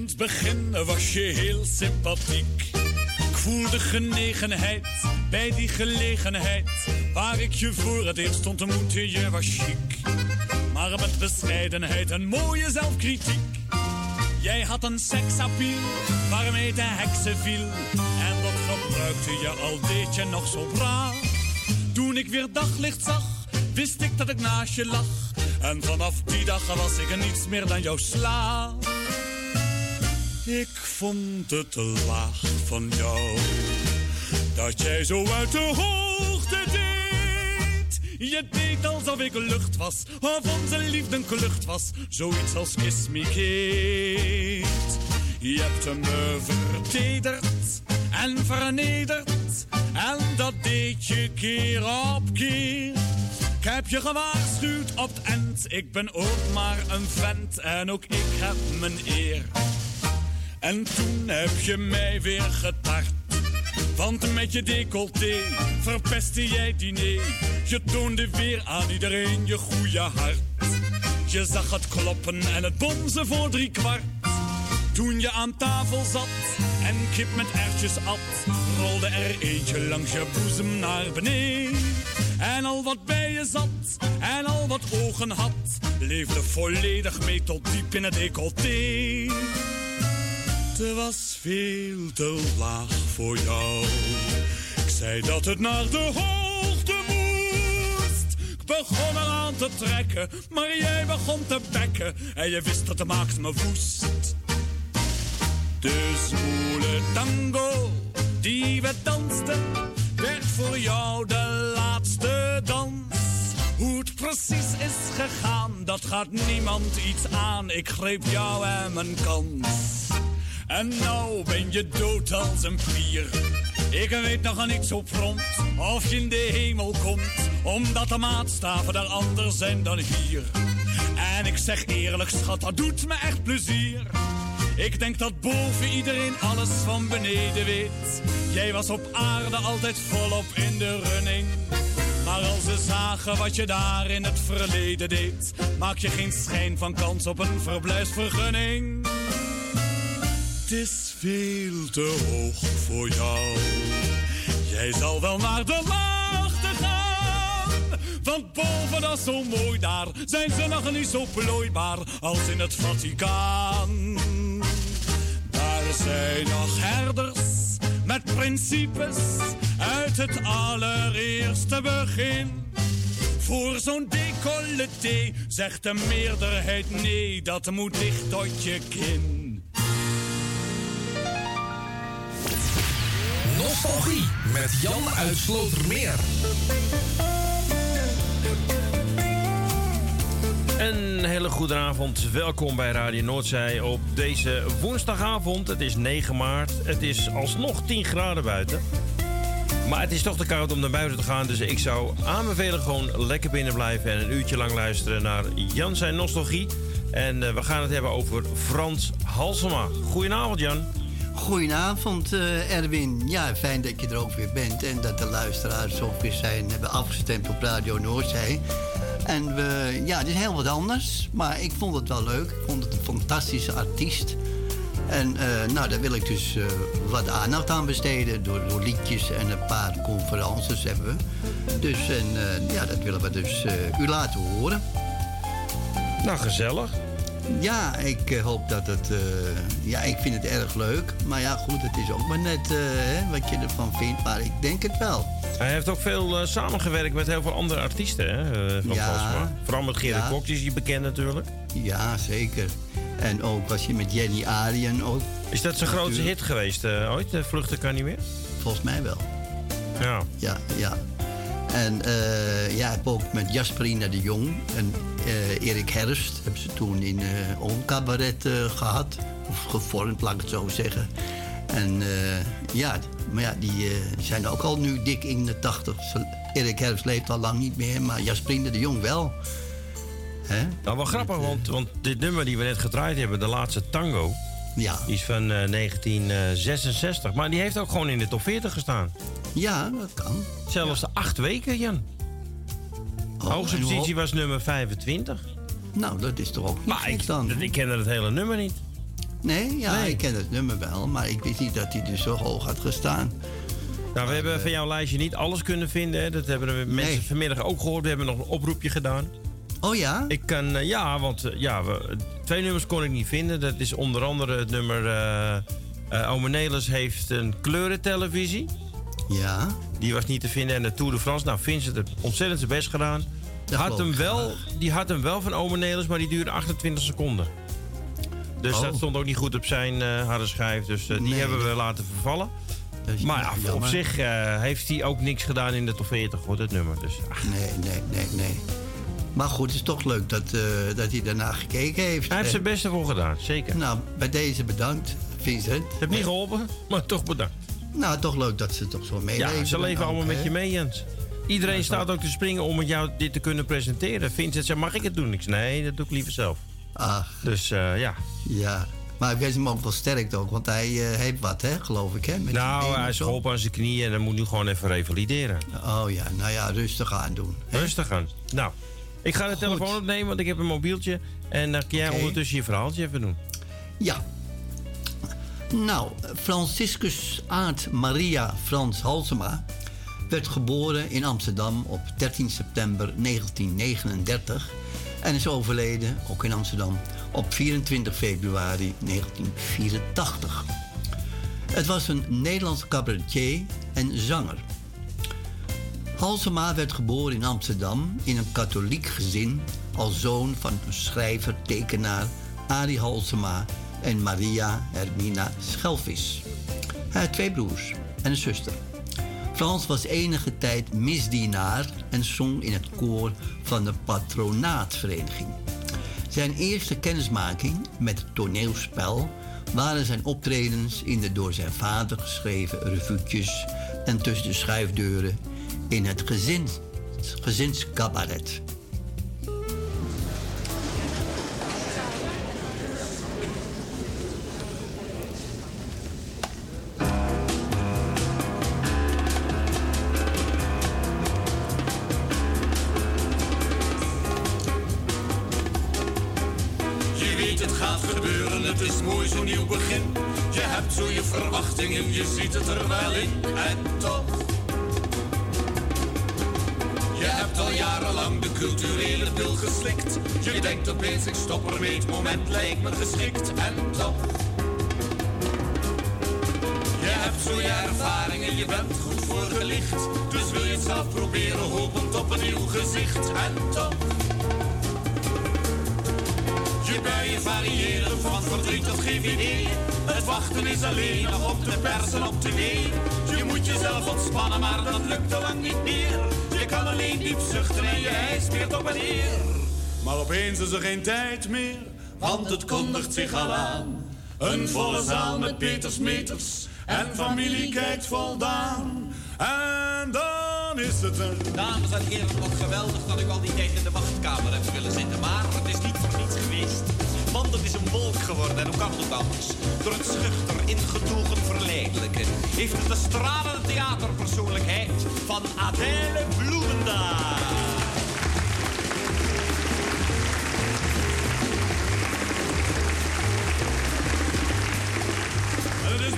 In het begin was je heel sympathiek. Ik voelde genegenheid bij die gelegenheid. Waar ik je voor het eerst ontmoette, je was chic. Maar met bescheidenheid en mooie zelfkritiek. Jij had een seksappeal waarmee de heksen viel. En dat gebruikte je al deed je nog zo braaf. Toen ik weer daglicht zag, wist ik dat ik naast je lag. En vanaf die dag was ik niets meer dan jouw slaaf. Ik vond het te laag van jou. Dat jij zo uit de hoogte deed. Je deed alsof ik lucht was. Of onze liefde een klucht was. Zoiets als kiss me. Je hebt me vertederd en vernederd. En dat deed je keer op keer. Ik heb je gewaarschuwd op het end. Ik ben ook maar een vent en ook ik heb mijn eer. En toen heb je mij weer getart. Want met je decolleté verpestte jij diner. Je toonde weer aan iedereen je goede hart. Je zag het kloppen en het bonzen voor drie kwart. Toen je aan tafel zat en kip met ertjes at, rolde er eentje langs je boezem naar beneden. En al wat bij je zat en al wat ogen had, leefde volledig mee tot diep in het decolleté. Het was veel te laag voor jou. Ik zei dat het naar de hoogte moest. Ik begon eraan te trekken, maar jij begon te bekken. En je wist dat de maakt me woest. De zwoele tango die we dansten, werd voor jou de laatste dans. Hoe het precies is gegaan, dat gaat niemand iets aan. Ik greep jou en mijn kans. En nou ben je dood als een pier. Ik weet nog niet zo prompt of je in de hemel komt, omdat de maatstaven daar anders zijn dan hier. En ik zeg eerlijk, schat, dat doet me echt plezier. Ik denk dat boven iedereen alles van beneden weet. Jij was op aarde altijd volop in de running. Maar als ze zagen wat je daar in het verleden deed, maak je geen schijn van kans op een verblijfsvergunning. Het is veel te hoog voor jou. Jij zal wel naar de laagte gaan. Want boven dat zo mooi daar, zijn ze nog niet zo plooibaar als in het Vaticaan. Daar zijn nog herders met principes uit het allereerste begin. Voor zo'n decolleté zegt de meerderheid nee, dat moet dicht tot je kin. Nostalgie met Jan uit Slotermeer. Een hele goede avond. Welkom bij Radio Noordzij op deze woensdagavond. Het is 9 maart. Het is alsnog 10 graden buiten. Maar het is toch te koud om naar buiten te gaan. Dus ik zou aanbevelen gewoon lekker binnen blijven en een uurtje lang luisteren naar Jan zijn nostalgie. En uh, we gaan het hebben over Frans Halsema. Goedenavond Jan. Goedenavond uh, Erwin. Ja, fijn dat je er ook weer bent en dat de luisteraars ook weer zijn, hebben afgestemd op Radio Noordzee. En we, ja, het is heel wat anders, maar ik vond het wel leuk. Ik vond het een fantastische artiest. En uh, nou, daar wil ik dus uh, wat aandacht aan besteden door, door, liedjes en een paar conferences hebben we. Dus en, ja, dat willen we dus u laten horen. Nou, gezellig. Ja, ik hoop dat het. ja, ik vind het erg leuk. Maar ja, goed, het is ook maar net hè, wat je ervan vindt. Maar ik denk het wel. Hij heeft ook veel uh, samengewerkt met heel veel andere artiesten, hè, van ja, Vooral met Gerrit ja. Kok, die is je bekend natuurlijk. Ja, zeker. En ook was je met Jenny Arien ook. Is dat zijn grootste hit geweest ooit, Vluchten kan niet meer? Volgens mij wel. Ja. Ja, ja. En uh, ja, heb ook met Jasperina de Jong en uh, Erik Herfst... hebben ze toen in uh, gehad. Of gevormd, laat ik het zo zeggen. En ja, maar ja, die zijn ook al nu dik in de tachtig. Erik Herfst leeft al lang niet meer, maar Jasperina de Jong wel. Hè? Nou, wel grappig, want, want dit nummer die we net gedraaid hebben, de laatste tango... Ja. Die is van 1966. Maar die heeft ook gewoon in de top 40 gestaan. Ja, dat kan. Zelfs de acht weken, Jan. Oh, Hoogste positie was nummer 25. Nou, dat is toch ook niet maar ik, dan? ik kende het hele nummer niet. Nee? Ja, ik ken het nummer wel, maar ik wist niet dat hij dus zo hoog had gestaan. Nou, we hebben van jouw lijstje niet alles kunnen vinden. Hè. Dat hebben we mensen vanmiddag ook gehoord. We hebben nog een oproepje gedaan. Oh ja? Ik kan, eh, ja, want eh, ja, we, twee nummers kon ik niet vinden. Dat is onder andere het nummer... Uh, Ome Nelis heeft een kleurentelevisie. Ja. Die was niet te vinden. En de Tour de France. Nou, Vincent heeft ontzettend zijn best gedaan. Had hem wel, die had hem wel van Ome Nelis, maar die duurde 28 seconden. Dus oh. dat stond ook niet goed op zijn uh, harde schijf. Dus die hebben we laten vervallen. Maar ja, op zich heeft hij ook niks gedaan in de top 40, hoor, het nummer. Dus, Nee, nee, nee, nee. Maar goed, het is toch leuk dat, uh, dat hij daarna gekeken heeft. Hij heeft zijn beste voor gedaan, zeker. Nou, bij deze bedankt, Vincent. Het heeft niet geholpen, maar toch bedankt. Nou, toch leuk dat ze toch zo meeleven. Ja, ze leven allemaal met je mee, Jens. Iedereen staat ook te springen om met jou dit te kunnen presenteren. Vincent zei, mag ik het doen? Ik zei, nee, dat doe ik liever zelf. Ach. Dus uh, ja. Ja, maar ik wens hem ook wel sterk ook, want hij uh, heeft wat, hè, geloof ik. Hè, met nou, hij is geholpen aan zijn knieën en dan moet nu gewoon even revalideren. Oh ja, nou ja, rustig aan doen. Hè? Rustig aan. Nou, ik ga de telefoon opnemen, want ik heb een mobieltje. En dan kun jij ondertussen je verhaaltje even doen. Ja. Nou, Franciscus Aart Maria Frans Halsema werd geboren in Amsterdam op 13 september 1939 en is overleden, ook in Amsterdam, op 24 februari 1984. Het was een Nederlands cabaretier en zanger. Halsema werd geboren in Amsterdam in een katholiek gezin als zoon van schrijver, tekenaar Arie Halsema en Maria Hermina Schelvis. Hij had twee broers en een zuster. Frans was enige tijd misdienaar en zong in het koor van de patronaatvereniging. Zijn eerste kennismaking met het toneelspel waren zijn optredens in de door zijn vader geschreven revuutjes en tussen de schuifdeuren in het gezins, gezinscabaret. het is mooi zo'n nieuw begin. Je hebt zo je verwachtingen, je ziet het er wel in. En toch Je denkt opeens, ik stop ermee, het moment lijkt me geschikt. En toch. Je hebt zo je ervaringen, je bent goed voorgelicht. Dus wil je het zelf proberen, hopend op een nieuw gezicht. En toch. Je buien variëren van verdriet tot GVD. Het wachten is alleen nog op de pers en op tv. Je moet jezelf ontspannen, maar dat lukt al lang niet meer. Je kan alleen diep zuchten en je ijs op en neer. Maar opeens is er geen tijd meer, want het kondigt zich al aan. Een volle zaal met Peters meters en familie kijkt voldaan. En dan is het er. Dames en heren, wat geweldig dat ik al die tijd in de wachtkamer heb willen zitten. Maar het is niet voor niets geweest. Want het is een wolk geworden en hoe kan het anders? Door het schuchter, ingetogen, verleidelijke heeft het de stralende theaterpersoonlijkheid van Adèle Bloemendaal.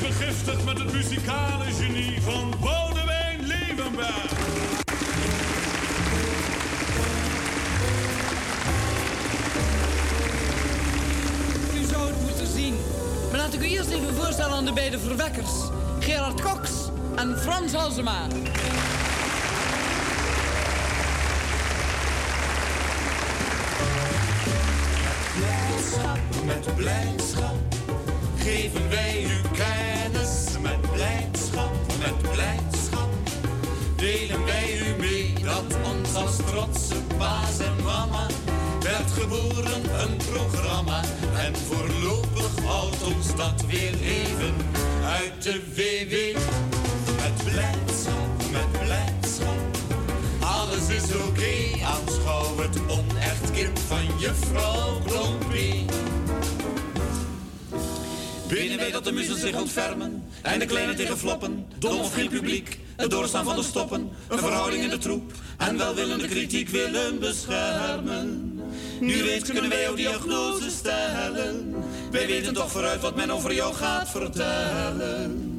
Begiftigd met het muzikale genie van Boudewijn Levenberg. Maar laat ik u eerst even voorstellen aan de beide verwekkers. Gerard Cox en Frans Halsema. Blijdschap met blijdschap geven wij u kennis. Met blijdschap, met blijdschap delen wij u mee dat ons als trotse baas en mama werd geboren een programma. En voorlopig houdt ons dat weer even uit de WW. Met blijdschap, met blijdschap. Alles is oké, okay. aanschouw het onecht kind van juffrouw Klompie. Binnen wij dat de muzen zich ontfermen en de kleine tegen floppen. Dom of geen publiek, het doorstaan van de stoppen. Een verhouding in de troep en welwillende kritiek willen beschermen. Nu reeds kunnen wij jouw diagnose stellen. Wij weten toch vooruit wat men over jou gaat vertellen.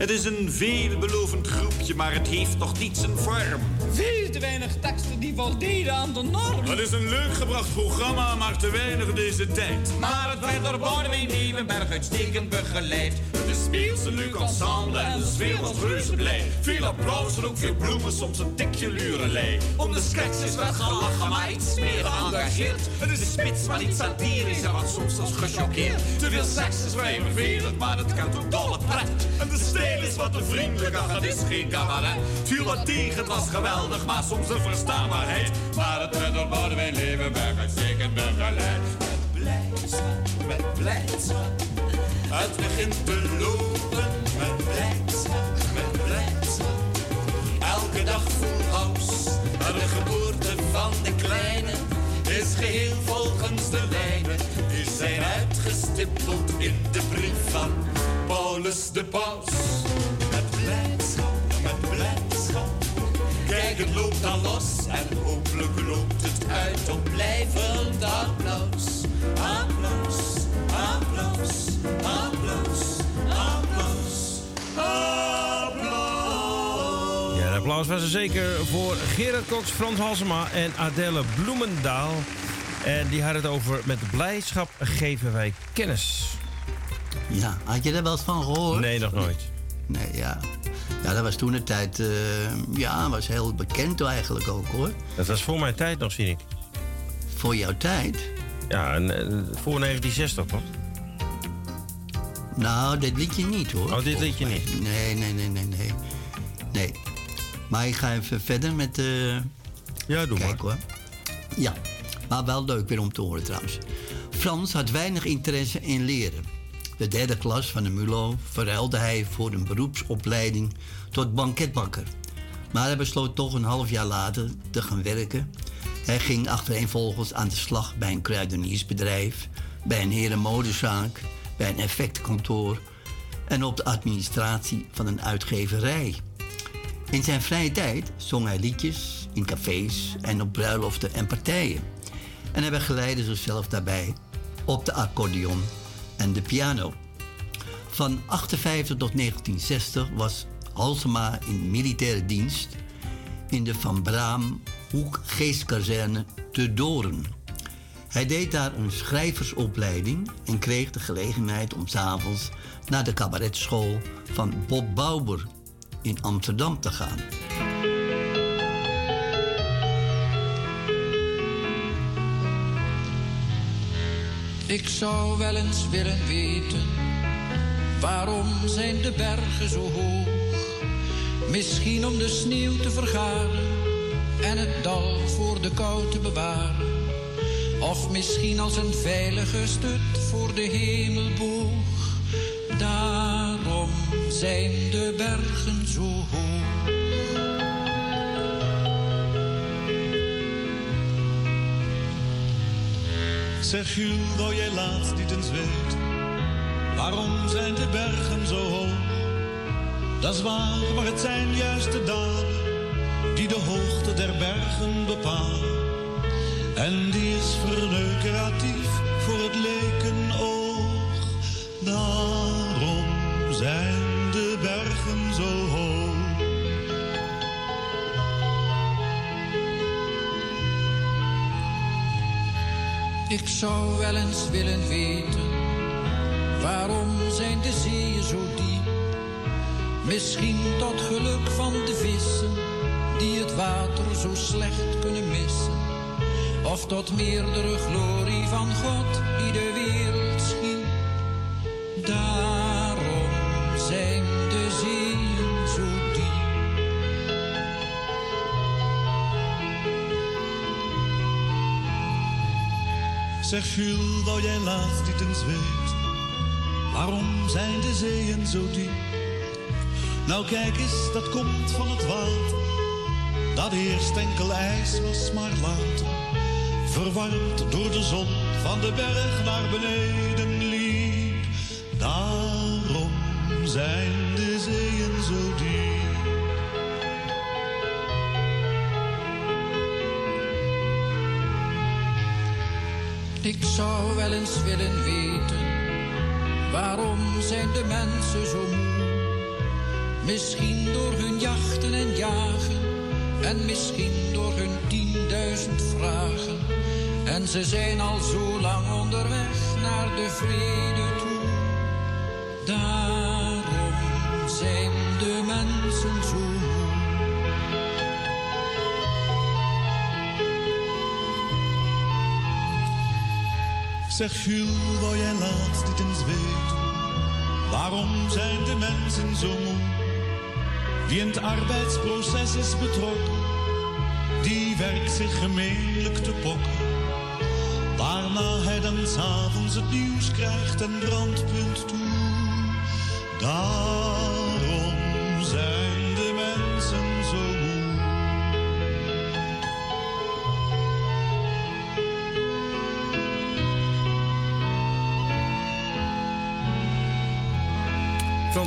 Het is een veelbelovend groepje, maar het heeft nog niet zijn vorm. Veel te weinig teksten die voldeden aan de norm. Het is een leuk gebracht programma, maar te weinig deze tijd. Maar het werd door Boudewijn Nieuwenberg uitstekend begeleid. De speelse leuk ensemble en de sfeer was reuze blij. Veel applaus en ook veel bloemen, soms een tikje lurelei. Om de sketches werd gelachen, maar iets meer geëngageerd. Het is spits, maar niet satirisch en wat soms zelfs gechoqueerd. Te veel seks is vrij vervelend, maar het kan ook dolle pret. En de is wat te vriendelijk, ach, is geen cabaret. Viel wat tegen, het was geweldig, maar soms een verstaanbaarheid. Maar het werd door Boudewijn Levenberg uitstekend begeleid. Met blijdschap, met blijdschap. Het begint te lopen met blijdschap, met blijdschap. Elke dag house. En de geboorte van de kleine is geheel volgens de lijnen. Die zijn uitgestippeld in de brief van Paulus de Paus. Met blijdschap, met blijdschap. Kijk, het loopt al los en hopelijk loopt het uit op blijvend applaus. Applaus, applaus, applaus, applaus, applaus. Ja, de applaus was er zeker voor Gerard Cox, Frans Halsema en Adele Bloemendaal. En die had het over met blijdschap geven wij kennis. Ja, had je daar wel eens van gehoord? Nee, nog nooit. Nee, ja. Ja, dat was toen de tijd... eh, ja, was heel bekend eigenlijk ook, hoor. Dat was voor mijn tijd nog, zie ik. Voor jouw tijd. Ja, en, eh, voor 1960 toch? Nou, dit liedje niet, hoor. Oh, dit liedje niet? Nee, nee, nee, nee, nee. Nee. Maar ik ga even verder met... eh Ja, doe Kijk, maar. hoor. Ja, maar wel leuk weer om te horen trouwens. Frans had weinig interesse in leren. De derde klas van de MULO verruilde hij voor een beroepsopleiding tot banketbakker. Maar hij besloot toch een half jaar later te gaan werken. Hij ging achtereenvolgens aan de slag bij een kruideniersbedrijf, bij een herenmodezaak, bij een effectenkantoor en op de administratie van een uitgeverij. In zijn vrije tijd zong hij liedjes in cafés en op bruiloften en partijen. En hij begeleidde zichzelf daarbij op de accordeon en de piano. Van 58 tot 1960 was Halsema in militaire dienst in de Van Braam Hoek Geestkazerne te Doren. Hij deed daar een schrijversopleiding en kreeg de gelegenheid om s'avonds naar de cabaretschool van Bob Bauber in Amsterdam te gaan. Ik zou wel eens willen weten, waarom zijn de bergen zo hoog? Misschien om de sneeuw te vergaren en het dal voor de kou te bewaren. Of misschien als een veilige stut voor de hemelboog. Daarom zijn de bergen zo hoog. Zeg wou jij laatst niet eens weten Waarom zijn de bergen zo hoog? Dat is waar, maar het zijn juist de dalen Die de hoogte der bergen bepalen En die is verneukeratief voor het lekenoog Daarom zijn Ik zou wel eens willen weten, waarom zijn de zeeën zo diep? Misschien tot geluk van de vissen, die het water zo slecht kunnen missen. Of tot meerdere glorie van God, die de wereld schiep. Daarom Zeg Jules, wou jij laatst niet eens weten Waarom zijn de zeeën zo diep? Nou kijk eens, dat komt van het water Dat eerst enkel ijs was, maar later Verwarmd door de zon van de berg naar beneden liep Daarom zijn de zeeën zo diep Ik zou wel eens willen weten, waarom zijn de mensen zo moe? Misschien door hun jachten en jagen, en misschien door hun tienduizend vragen. En ze zijn al zo lang onderweg naar de vrede toe. Daarom zijn de mensen zo Zeg Jules, wou jij laatst niet eens weten? Waarom zijn de mensen zo moe? Wie in het arbeidsproces is betrokken, die werkt zich gemeenlijk te pokken. Waarna hij dan s'avonds het nieuws krijgt en brandpunt toe.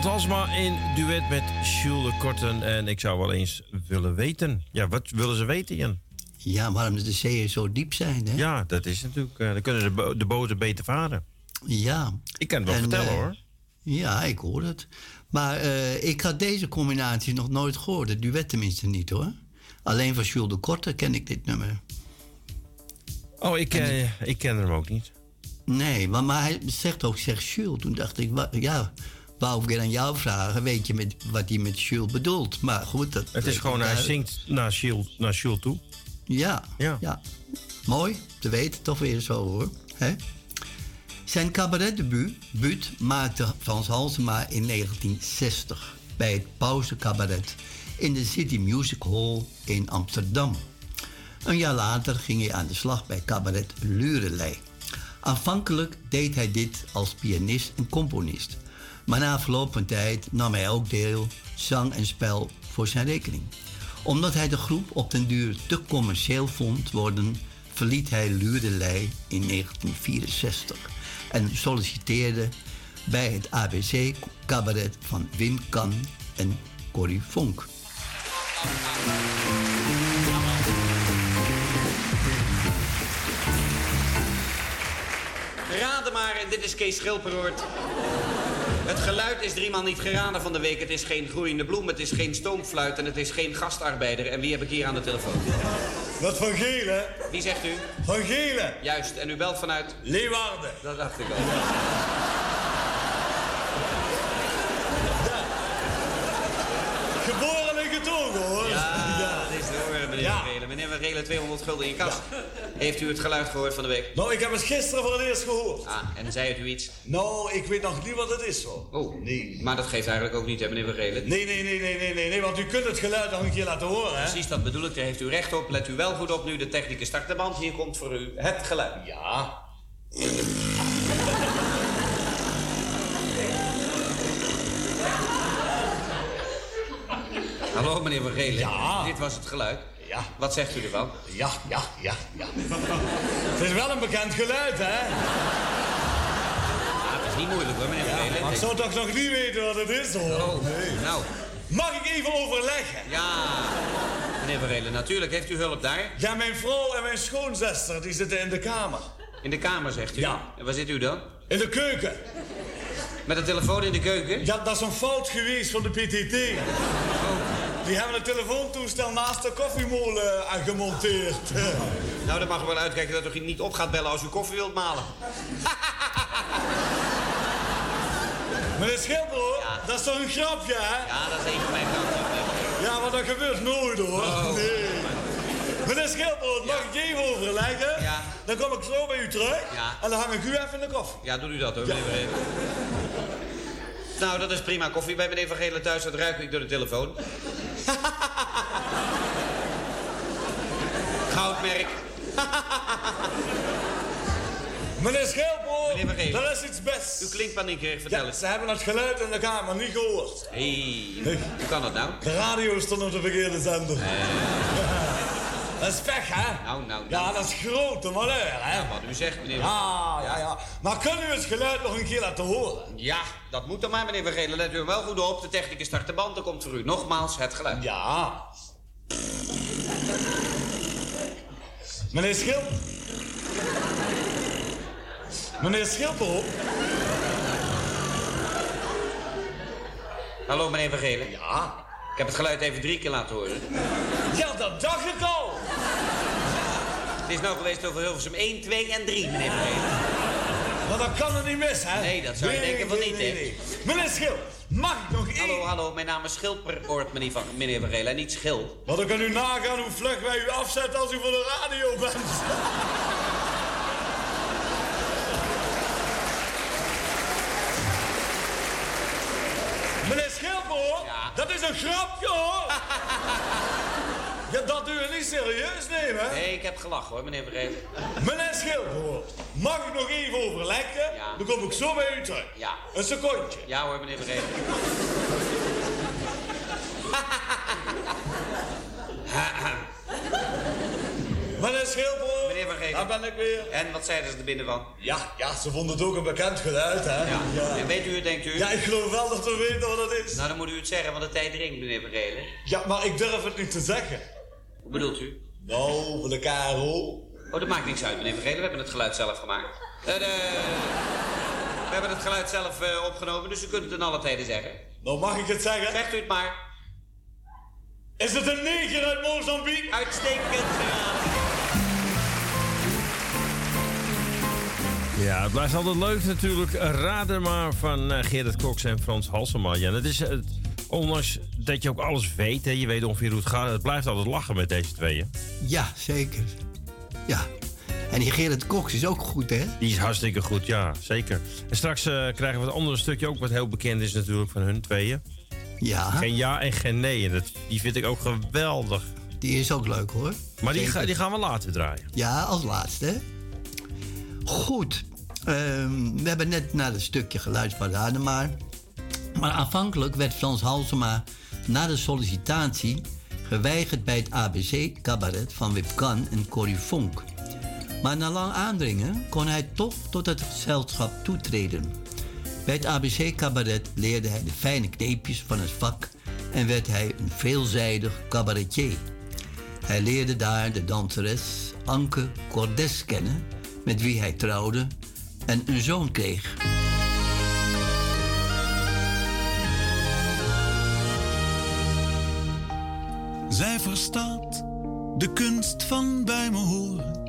Halsma in duet met Jules de Korten. En ik zou wel eens willen weten. Ja, wat willen ze weten, Jan? Ja, waarom de zeeën zo diep zijn, hè? Ja, dat is natuurlijk... eh, dan kunnen de, bo- de boten beter varen. Ja. Ik kan het wel En, vertellen, eh, hoor. Ja, ik hoor het. Maar eh, ik had deze combinatie nog nooit gehoord. Het duet tenminste niet, hoor. Alleen van Jules de Korte ken ik dit nummer. Oh, ik, eh, ik ken hem ook niet. Nee, maar, maar hij zegt ook, zegt Jules. Toen dacht ik, ja, wou ik weer aan jou vragen. Weet je met, wat hij met Jules bedoelt? Maar goed, dat... Het is gewoon, hij zingt naar Jules, naar Jules toe. Ja, Ja. Mooi te weten, toch weer zo hoor. Zijn cabaretdebuut buut maakte Frans Halsema in 1960 bij het Pauze Cabaret in de City Music Hall in Amsterdam. Een jaar later ging hij aan de slag bij cabaret Lurelei. Aanvankelijk deed hij dit als pianist en componist. Maar na verloop van tijd nam hij ook deel, zang en spel voor zijn rekening. Omdat hij de groep op den duur te commercieel vond worden, verliet hij Lurelei in 1964 en solliciteerde bij het ABC cabaret van Wim Kan en Corrie Vonk. Raden maar, dit is Kees Schilperoort. Het geluid is driemaal niet geraden van de week. Het is geen groeiende bloem, het is geen stoomfluit en het is geen gastarbeider. En wie heb ik hier aan de telefoon? Wat van Gele? Wie zegt u? Van Gele. Juist, en u belt vanuit? Leeuwarden. Dat dacht ik al. Geboren en getogen hoor. Ja, Ja. Meneer Van Gelen, 200 gulden in kas. Heeft u het geluid gehoord van de week? Nou, ik heb het gisteren voor het eerst gehoord. Ah, en zei het u iets? Nou, ik weet nog niet wat het is hoor. Oh, Nee. maar dat geeft eigenlijk ook niet, hè, meneer Van Gelen? Nee, nee, nee, nee, nee, nee, nee, want u kunt het geluid nog een keer laten horen, hè? Precies, dat bedoel ik. Daar heeft u recht op. Let u wel goed op nu. De technicus start de band. Hier komt voor u het geluid. Ja. Hallo, meneer Van Gelen. Ja. Dit was het geluid. Ja. Wat zegt u ervan? Ja, ja, ja, ja. het is wel een bekend geluid, hè? Ah, het is niet moeilijk hoor, meneer Gelen. Maar ik zou toch nog niet weten wat het is, hoor. Oh, nou. Mag ik even overleggen? Ja, meneer Van Gelen, natuurlijk. Heeft u hulp daar? Ja, mijn vrouw en mijn schoonzester, die zitten in de kamer. In de kamer, zegt u? Ja. En waar zit u dan? In de keuken. Met een telefoon in de keuken? Ja, dat is een fout geweest van de PTT. Die hebben het telefoontoestel naast de koffiemolen aan gemonteerd. Nou, dan mag u wel uitkijken dat u niet op gaat bellen als u koffie wilt malen. Meneer hoor, Ja. dat is toch een grapje, hè? Ja, dat is een van mijn kanten. Ja, maar dat gebeurt nooit, hoor. Oh. Nee. Meneer Schilper, mag ik even overleggen? Ja. Dan kom ik zo bij u terug. Ja. En dan hang ik u even in de koffie. Ja, doet u dat hoor, meneer. Nou, dat is prima. Koffie bij meneer Van Gelen thuis, dat ruik ik door de telefoon. Goudmerk. Meneer Schilper, Meneer Van dat is iets best. U klinkt paniekerig, vertel Ja, eens. ze hebben het geluid in de kamer niet gehoord. Hé, hey, hoe kan dat nou? De radio stond op de verkeerde zender. Dat is pech, hè? Nou, nou, Ja, nou. dat is grote malheur, hè? Ja, wat u zegt, meneer Van Ja, ja, ja. Maar kan u het geluid nog een keer laten horen? Ja, dat moet dan maar, meneer Van Gelen. Let u er wel goed op. De technicus start de band. Dan komt voor u nogmaals het geluid. Ja. Meneer Schil? Meneer Schilper. Hallo, meneer Vergelen. Ja? Ik heb het geluid even drie keer laten horen. Ja, dat dacht ik al. Het is nou geweest over Hilversum 1, 2 en 3, meneer Vergelen. Maar dat kan er niet mis, hè? Nee, dat zou je denken van niet, hè? Meneer Schil, mag ik nog één... Hallo, hallo, mijn naam is Schilperoort, meneer, van, meneer Vergelen, en niet Schil. Maar dan kan u nagaan hoe vlug wij u afzetten als u voor de radio bent. Meneer Schilper, dat is een grapje, hoor. ja, dat doe je niet serieus nemen, hè? Nee, ik heb gelachen hoor, meneer Vergelen. Meneer Schilper, mag ik nog even overleggen? Dan kom ik zo bij u terug. Ja. Een secondje. Ja hoor, meneer Vergelen. Meneer Schilper. Meneer Vergelen. Daar ben ik weer. En wat zeiden ze er binnen van? Ja, ja, ze vonden het ook een bekend geluid, hè? Ja. En weet u het, denkt u? Ja, ik geloof wel dat we weten wat het is. Nou, dan moet u het zeggen, want de tijd dringt, meneer Vergelen. Ja, maar ik durf het niet te zeggen. Hoe bedoelt u? Nou, voor de KRO. Oh, dat maakt niks uit, meneer Vergelen. We hebben het geluid zelf gemaakt. Eh, de... We hebben het geluid zelf eh, opgenomen, dus u kunt het in alle tijden zeggen. Nou, mag ik het zeggen? Zegt u het maar. Is het een neger uit Mozambique? Uitstekend geraden. Ja, het blijft altijd leuk natuurlijk. Raden maar van eh, Gerrit Koks en Frans Halsema. Ja, het is, het, ondanks dat je ook alles weet, hè, je weet ongeveer hoe het gaat. Het blijft altijd lachen met deze tweeën. Ja, zeker. Ja. En die Gerrit Cox is ook goed, hè? Die is hartstikke goed, ja, zeker. En straks eh, krijgen we het andere stukje ook wat heel bekend is natuurlijk van hun tweeën. Ja. Geen ja en geen nee. En dat, die vind ik ook geweldig. Die is ook leuk, hoor. Maar die, ga- die gaan we later draaien. Ja, als laatste. Goed. Ehm, we hebben net naar het stukje geluisterd van. Maar aanvankelijk werd Frans Halsema na de sollicitatie geweigerd bij het ABC-cabaret van Wip Kan en Corrie Vonk. Maar na lang aandringen kon hij toch tot het gezelschap toetreden. Bij het ABC-cabaret leerde hij de fijne kneepjes van het vak en werd hij een veelzijdig cabaretier. Hij leerde daar de danseres Anke Cordes kennen, met wie hij trouwde en een zoon kreeg. Zij verstaat de kunst van bij me horen.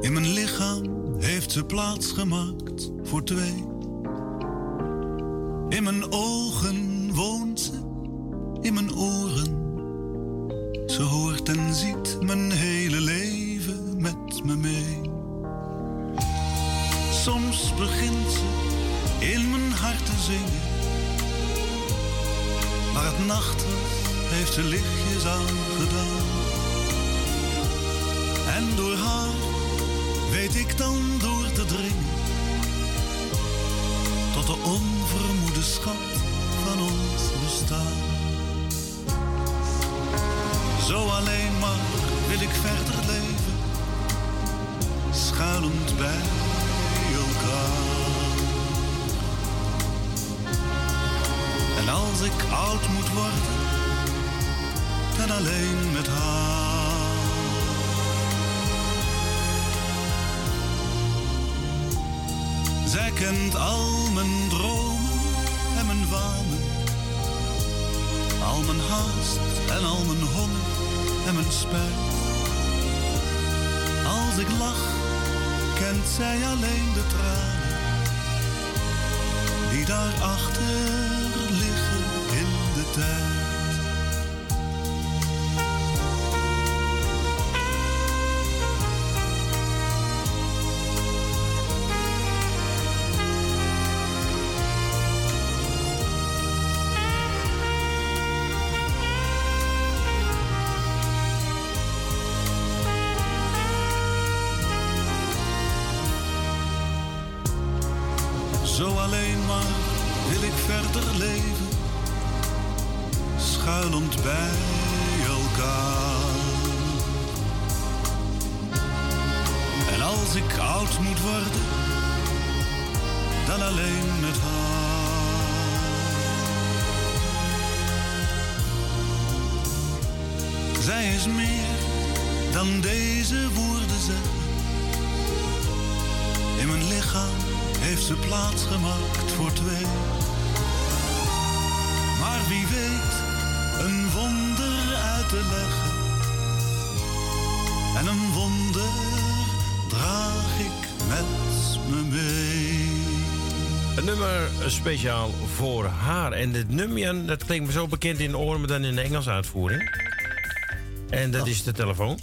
In mijn lichaam heeft ze plaats gemaakt voor twee. In mijn ogen woont ze, in mijn oren. Ze hoort en ziet mijn hele leven met me mee. Soms begint ze in mijn hart te zingen. Maar het nachtras heeft ze lichtjes aangedaan. En door haar weet ik dan door te dringen. Tot de onvermoede schat van ons bestaan. Zo alleen maar wil ik verder leven. Schuilend bij. En als ik oud moet worden, dan alleen met haar. Zij kent al mijn dromen en mijn wanen. Al mijn haast en al mijn honger en mijn spijt. Als ik lach, kent zij alleen de tranen. Die daarachter is meer dan deze woorden zeggen. mijn lichaam heeft ze plaats gemaakt voor twee. Maar wie weet een wonder uit te leggen. En een wonder draag ik met me mee. Een nummer speciaal voor haar. En dit nummer, dat klinkt me zo bekend in de oren, maar dan in de Engelse uitvoering. En dat is de telefoon.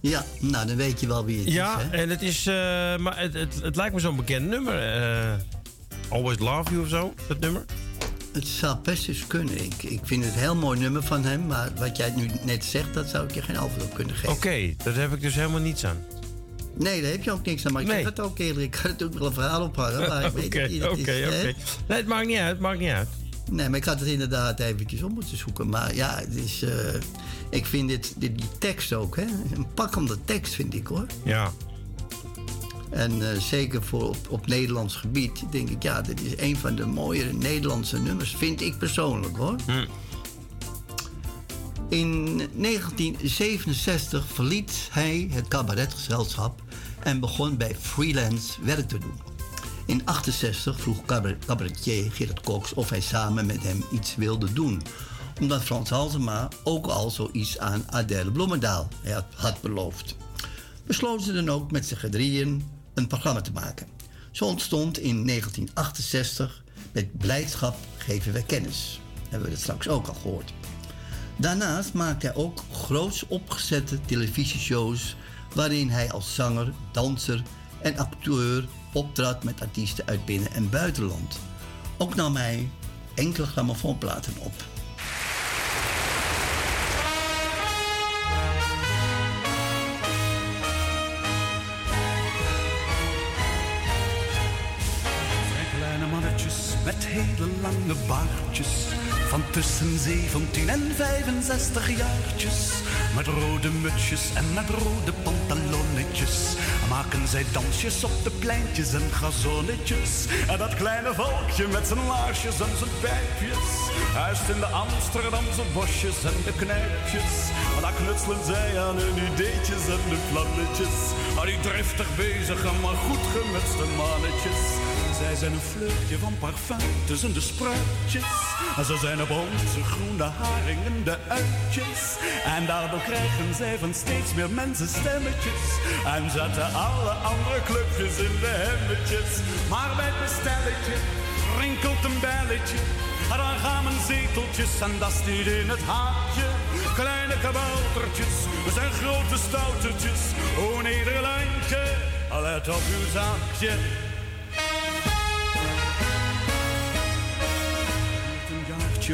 Ja, nou dan weet je wel wie het is. Ja, en het is, eh, maar het, het, het lijkt me zo'n bekend nummer. eh, Always Love You of zo, dat nummer. Het zou best eens kunnen. Ik, ik vind het een heel mooi nummer van hem. Maar wat jij nu net zegt, dat zou ik je geen antwoord op kunnen geven. Oké, daar heb ik dus helemaal niets aan. Nee, daar heb je ook niks aan. Maar ik Nee. zeg het ook eerlijk. Ik kan natuurlijk wel een verhaal ophangen. Maar ik weet Oké, niet oké, is, hè? oké. Nee, het maakt niet uit, het maakt niet uit. Nee, maar ik had het inderdaad eventjes op moeten zoeken. Maar ja, het is, eh, ik vind dit, dit, die tekst ook, hè? Een pakkende tekst vind ik hoor. Ja. En eh, zeker voor op, op Nederlands gebied denk ik, ja, dit is een van de mooiere Nederlandse nummers, vind ik persoonlijk hoor. Hm. In 1967 verliet hij het cabaretgezelschap en begon bij freelance werk te doen. In 68 vroeg cabaret- cabaretier Gerard Cox of hij samen met hem iets wilde doen. Omdat Frans Halsema ook al zoiets aan Adèle Bloemendaal had, beloofd. Besloten ze dan ook met z'n drieën een programma te maken. Zo ontstond in 1968 met Blijdschap geven wij kennis. Hebben we dat straks ook al gehoord. Daarnaast maakte hij ook groots opgezette televisieshows waarin hij als zanger, danser en acteur optrad met artiesten uit binnen- en buitenland. Ook nam hij enkele grammofoonplaten op. Met hele lange baardjes. Van tussen 17 en 65 jaartjes. Met rode mutsjes en met rode pantalonnetjes. Maken zij dansjes op de pleintjes en gazonnetjes. En dat kleine volkje met zijn laarsjes en zijn pijpjes. Huist in de Amsterdamse bosjes en de knijpjes. En daar knutselen zij aan hun ideetjes en de plannetjes. Al die driftig bezige, maar goed gemutste mannetjes. Zij zijn een vleugje van parfum tussen de spruitjes. En ze zijn op onze groene haringen de uitjes. En daardoor krijgen zij van steeds meer mensen stemmetjes. En zetten alle andere clubjes in de hemmetjes. Maar bij het bestelletje rinkelt een belletje. En dan gaan mijn zeteltjes en dat niet in het haakje. Kleine kaboutertjes, we zijn grote stoutertjes. Oh Nederlandje, let op uw zaakje.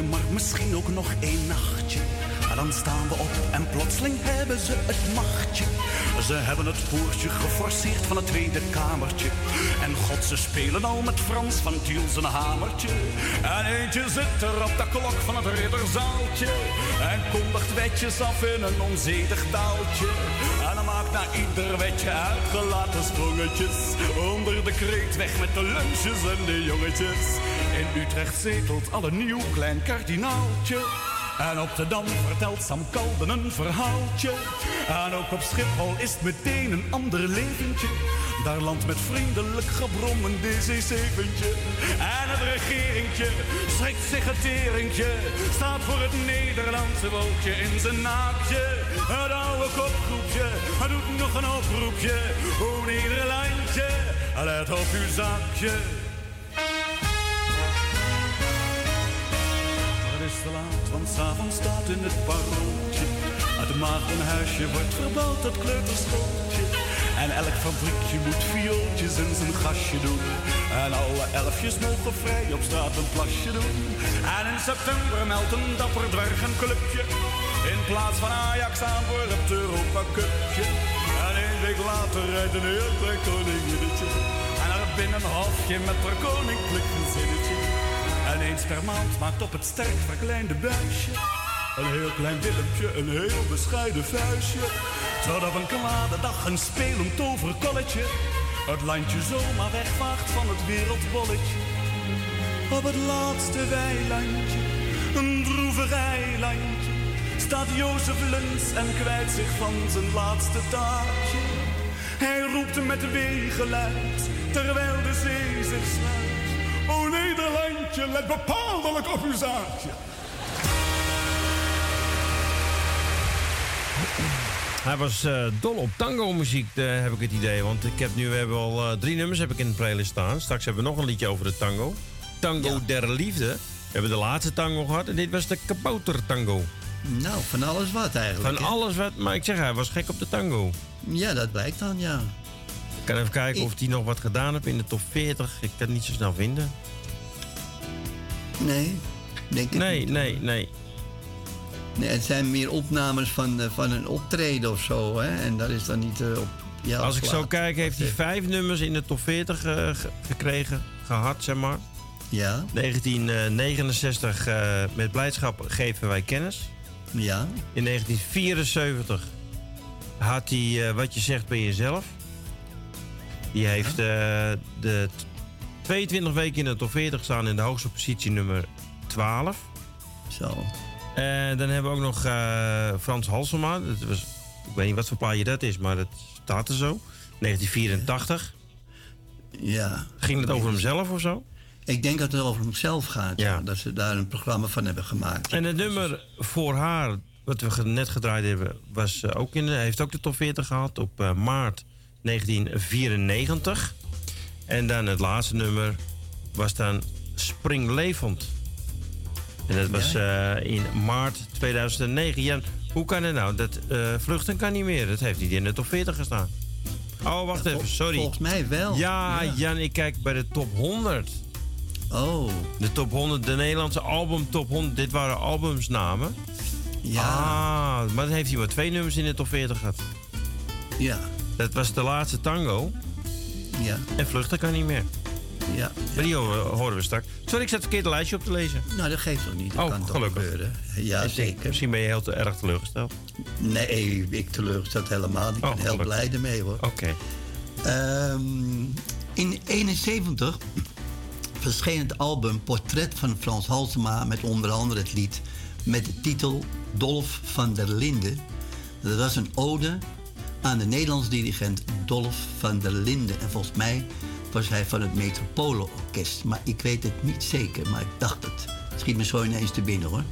Maar misschien ook nog één nachtje. Dan staan we op en plotseling hebben ze het machtje. Ze hebben het poortje geforceerd van het Tweede Kamertje. En god, ze spelen al met Frans van Tiel zijn hamertje. En eentje zit er op de klok van het ridderzaaltje. En kondigt wetjes af in een onzedig taaltje. En dan maakt na ieder wetje uitgelaten sprongetjes. Onder de kreet weg met de lunches en de jongetjes. In Utrecht zetelt al een nieuw klein kardinaaltje. En op de Dam vertelt Sam Kalden een verhaaltje. En ook op Schiphol is het meteen een ander leventje. Daar landt met vriendelijk gebrom een DC-7'tje. En het regeringtje strikt zich het teringtje. Staat voor het Nederlandse wolkje in zijn naakje. Het oude kopgroepje, doet nog een oproepje. O Nederlandje, let op uw zaakje. Te laat, want s'avonds staat in het parooltje. Het maagdenhuisje wordt verbouwd tot kleuterschooltje. En elk fabriekje moet viooltjes in zijn gasje doen. En alle elfjes mogen vrij op straat een plasje doen. En in september meldt een dapper dwerg een clubje. In plaats van Ajax aan voor het Europa Cupje. En een week later rijdt een heel klein. En er binnen een hofje met haar koninklijk. En eens per maand maakt op het sterk verkleinde buisje. Een heel klein Willempje, een heel bescheiden vuistje. Tot op een kwade dag een spelend toverkolletje. Het landje zomaar wegvaagt van het wereldbolletje. Op het laatste weilandje, een droevig eilandje. Staat Jozef Luns en kwijt zich van zijn laatste taartje. Hij roept met weegeluid, terwijl de zee zich sluit. O Nederlandje, let bepaaldelijk op uw zaakje. Hij was eh, dol op tango-muziek, eh, heb ik het idee. Want ik heb nu, we hebben al eh, drie nummers heb ik in de playlist staan. Straks hebben we nog een liedje over de tango. Tango der Liefde. We hebben de laatste tango gehad en dit was de kabouter tango. Nou, van alles wat eigenlijk. Van hè? alles wat, maar ik zeg, hij was gek op de tango. Ja, dat blijkt dan, ja. Ik kan even kijken of hij nog wat gedaan heeft in de top 40. Ik kan het niet zo snel vinden. Nee, denk ik Nee, niet. nee, nee. Nee, het zijn meer opnames van, eh, van een optreden of zo, hè. En dat is dan niet eh, op... Ja, Als ik zo kijk, heeft hij vijf nummers in de top 40 eh, ge- gekregen, gehad, zeg maar. Ja. 1969 eh, met blijdschap geven wij kennis. Ja. In 1974 had hij Wat je zegt bij jezelf. Die heeft eh, de t- 22 weken in de top 40 gestaan in de hoogste positie nummer 12. Zo. En dan hebben we ook nog eh, Frans Halsema. Dat was, ik weet niet wat voor plaatje dat is, maar dat staat er zo. 1984. Ja. Ging het over hemzelf of zo? Ik denk dat het over hemzelf gaat. Ja. Dat ze daar een programma van hebben gemaakt. En het nummer voor haar, wat we net gedraaid hebben, was eh, ook in, de- heeft ook de top 40 gehad op eh, maart 1994. En dan het laatste nummer was dan Springlevend. En dat was eh, in maart 2009. Jan, hoe kan het nou? Dat eh, vluchten kan niet meer. Dat heeft niet in de top 40 gestaan. Oh, wacht even, sorry. Volgens mij wel. Ja, Ja. Jan, ik kijk bij de top 100. Oh. De top 100, de Nederlandse album top 100. Dit waren albumsnamen. Ja. Ah, maar dan heeft hij maar twee nummers in de top 40 gehad. Ja. Dat was de laatste tango. Ja. En vluchten kan niet meer. Ja. Maar die horen we, straks. Sorry, ik zat het verkeerde lijstje op te lezen. Nou, dat geeft toch niet. Dat Oh, kan toch gebeuren. Ja, Ik denk, zeker. Misschien ben je heel te erg teleurgesteld. Nee, ik teleurgesteld helemaal. niet. Ik Oh, ben heel gelukkig. blij ermee, hoor. Oké. Ehm, in 71 verscheen het album Portret van Frans Halsema... met onder andere het lied met de titel Dolf van der Linden. Dat was een ode aan de Nederlands dirigent Dolf van der Linden. En volgens mij was hij van het Metropole Orkest. Maar ik weet het niet zeker, maar ik dacht het. Schiet me zo ineens te binnen, hoor.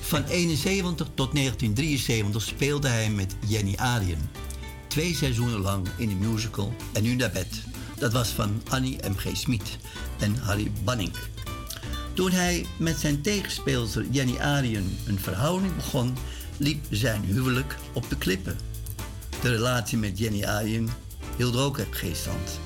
Van 71 tot 1973 speelde hij met Jenny Arien. Twee seizoenen lang in een musical En nu naar bed. Dat was van Annie M.G. Smit en Harry Banning. Toen hij met zijn tegenspeelster Jenny Arien een verhouding begon, liep zijn huwelijk op de klippen. De relatie met Jenny Arien hield ook geen stand.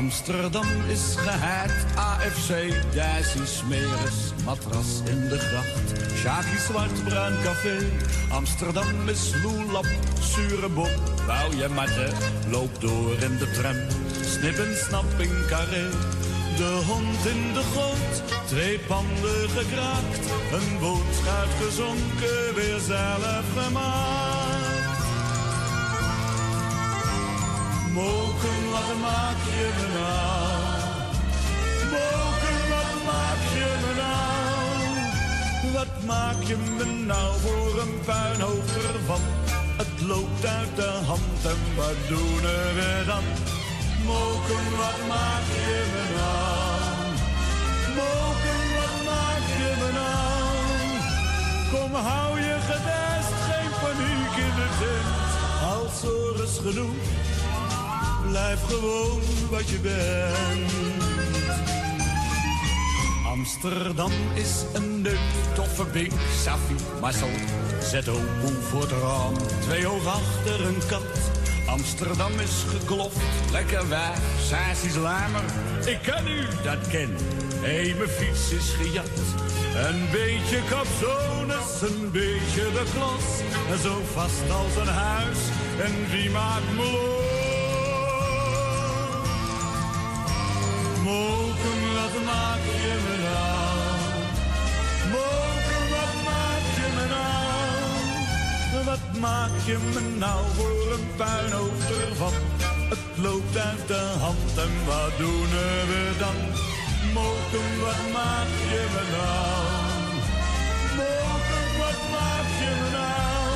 Amsterdam is gehaakt, AFC, Dijssie Smeres, matras in de gracht. Sjaki Zwart, Bruin Café, Amsterdam is loelap, zure bop. Bouw je matten, loop door in de tram, snip en snap in carré. De hond in de goot, twee panden gekraakt, een bootschuit gezonken, weer zelf gemaakt. Moken, wat maak je me nou? Moken, wat maak je me nou? Wat maak je me nou voor een puinhoofd ervan? Het loopt uit de hand en wat doen we dan? Moken, wat maak je me nou? Moken, wat maak je me nou? Kom, hou je gedest, geen paniek in de tent. Als er is genoeg Blijf gewoon wat je bent. Amsterdam is een leuk, toffe bink, Safi, Marcel, ZO, Boe voor het raam. Twee oog achter een kat. Amsterdam is gekloft, lekker wijf, sassies lamer. Ik ken u, dat ken. Hé, mijn fiets is gejat. Een beetje capsones, een beetje de klas. Zo vast als een huis. En wie maakt me los? Moken, wat maak je me nou? wat maak je me nou voor een puinhoop van? Het loopt uit de hand en wat doen we dan? Mogen wat maak je me nou? Mogen wat maak je me nou?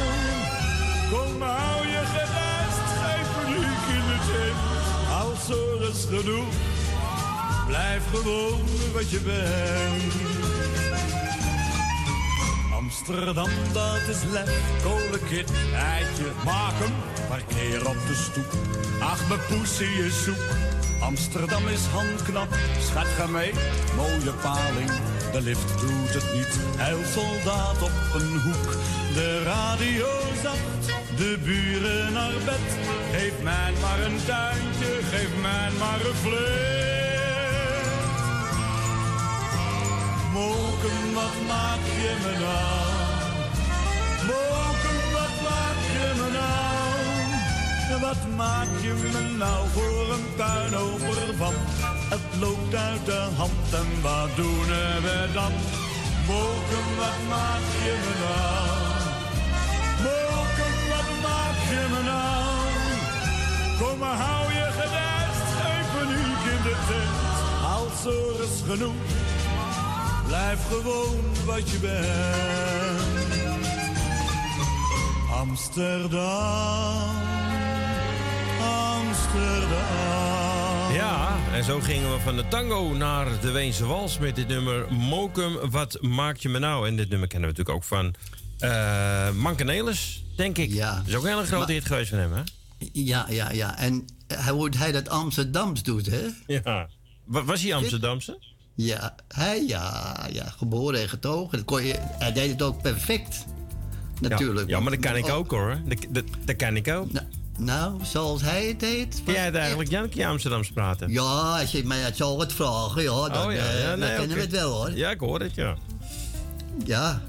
Kom, hou je gerust, geef me nu in. Als hoor is genoeg, blijf gewoon wat je bent. Amsterdam, dat is lef, kolenkit, eitje, maak hem, parkeer op de stoep. Ach, mijn poesie is zoek. Amsterdam is handknap, schat ga mee, mooie paling. De lift doet het niet, soldaat op een hoek. De radio zacht, de buren naar bed. Geef mij maar een tuintje, geef mij maar een vlees. Moken, wat maak je me nou? Moken, wat maak je me nou? Wat maak je me nou voor een puinoper van? Het loopt uit de hand en wat doen we dan? Moken, wat maak je me nou? Moken, wat maak je me nou? Kom maar, hou je gedijst, geen paniek in de tent. Als er is genoeg, blijf gewoon wat je bent. Amsterdam, Amsterdam. Ja, en zo gingen we van de tango naar de Weense Wals met dit nummer Mokum, wat maak je me nou? En dit nummer kennen we natuurlijk ook van uh, Mankenelis, denk ik. Ja. Dat is ook een hele grote hit geweest van hem, hè? Ja, ja, ja. En hoe hij dat Amsterdams doet, hè? Ja. Was hij Amsterdamse? Ja, hij, ja, ja, geboren en getogen. Dat kon je, hij deed het ook perfect. Natuurlijk. Ja, maar dat kan ik ook hoor. Dat, dat, dat kan ik ook. Nou, nou, zoals hij het deed. Kun jij het eigenlijk Jankie Amsterdams praten? Ja, als je mij het zo wat vragen, ja, dan, oh, ja, ja, eh, nee, kennen we het wel hoor. Ja, ik hoor het, ja. Ja,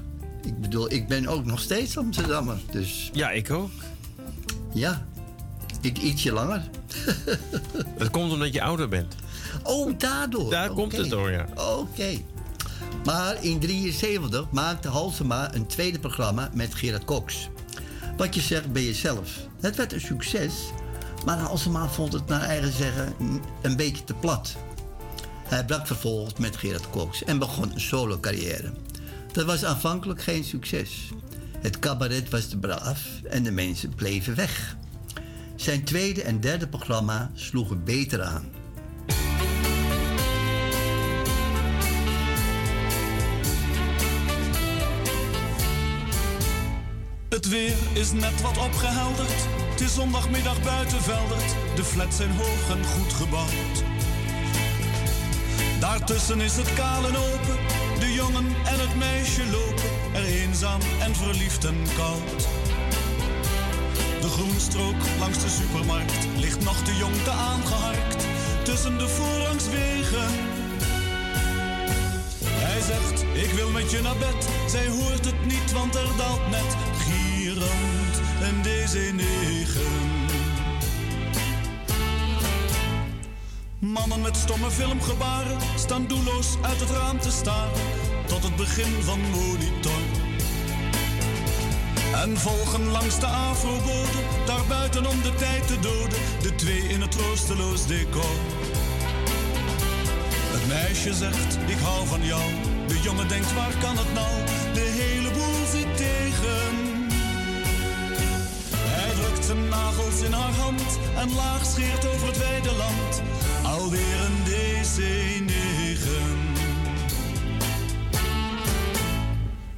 ik bedoel, ik ben ook nog steeds Amsterdammer, dus... Ja, ik ook. Ja, ik ietsje langer. dat komt omdat je ouder bent. Oh, daardoor? Daar komt het door, ja. Oké. Maar in 73 maakte Halsema een tweede programma met Gerard Cox. Wat je zegt ben jezelf. Het werd een succes, maar Halsema vond het naar eigen zeggen een beetje te plat. Hij brak vervolgens met Gerard Cox en begon een solo carrière. Dat was aanvankelijk geen succes. Het cabaret was te braaf en de mensen bleven weg. Zijn tweede en derde programma sloegen beter aan. Het weer is net wat opgehelderd. Het is zondagmiddag buiten Veldert. De flats zijn hoog en goed gebouwd. Daartussen is het kaal en open. De jongen en het meisje lopen er eenzaam en verliefd en koud. De groenstrook langs de supermarkt ligt nog de jong te aangeharkt tussen de voorrangswegen. Hij zegt, ik wil met je naar bed. Zij hoort het niet, want er daalt net gierend een DC-9. Mannen met stomme filmgebaren staan doelloos uit het raam te staren tot het begin van monitor. En volgen langs de afrobode, daar buiten om de tijd te doden, de twee in het troosteloos decor. Het meisje zegt, ik hou van jou. De jongen denkt, waar kan het nou? De nagels in haar hand en laag scheert over het wijde land alweer een DC-9.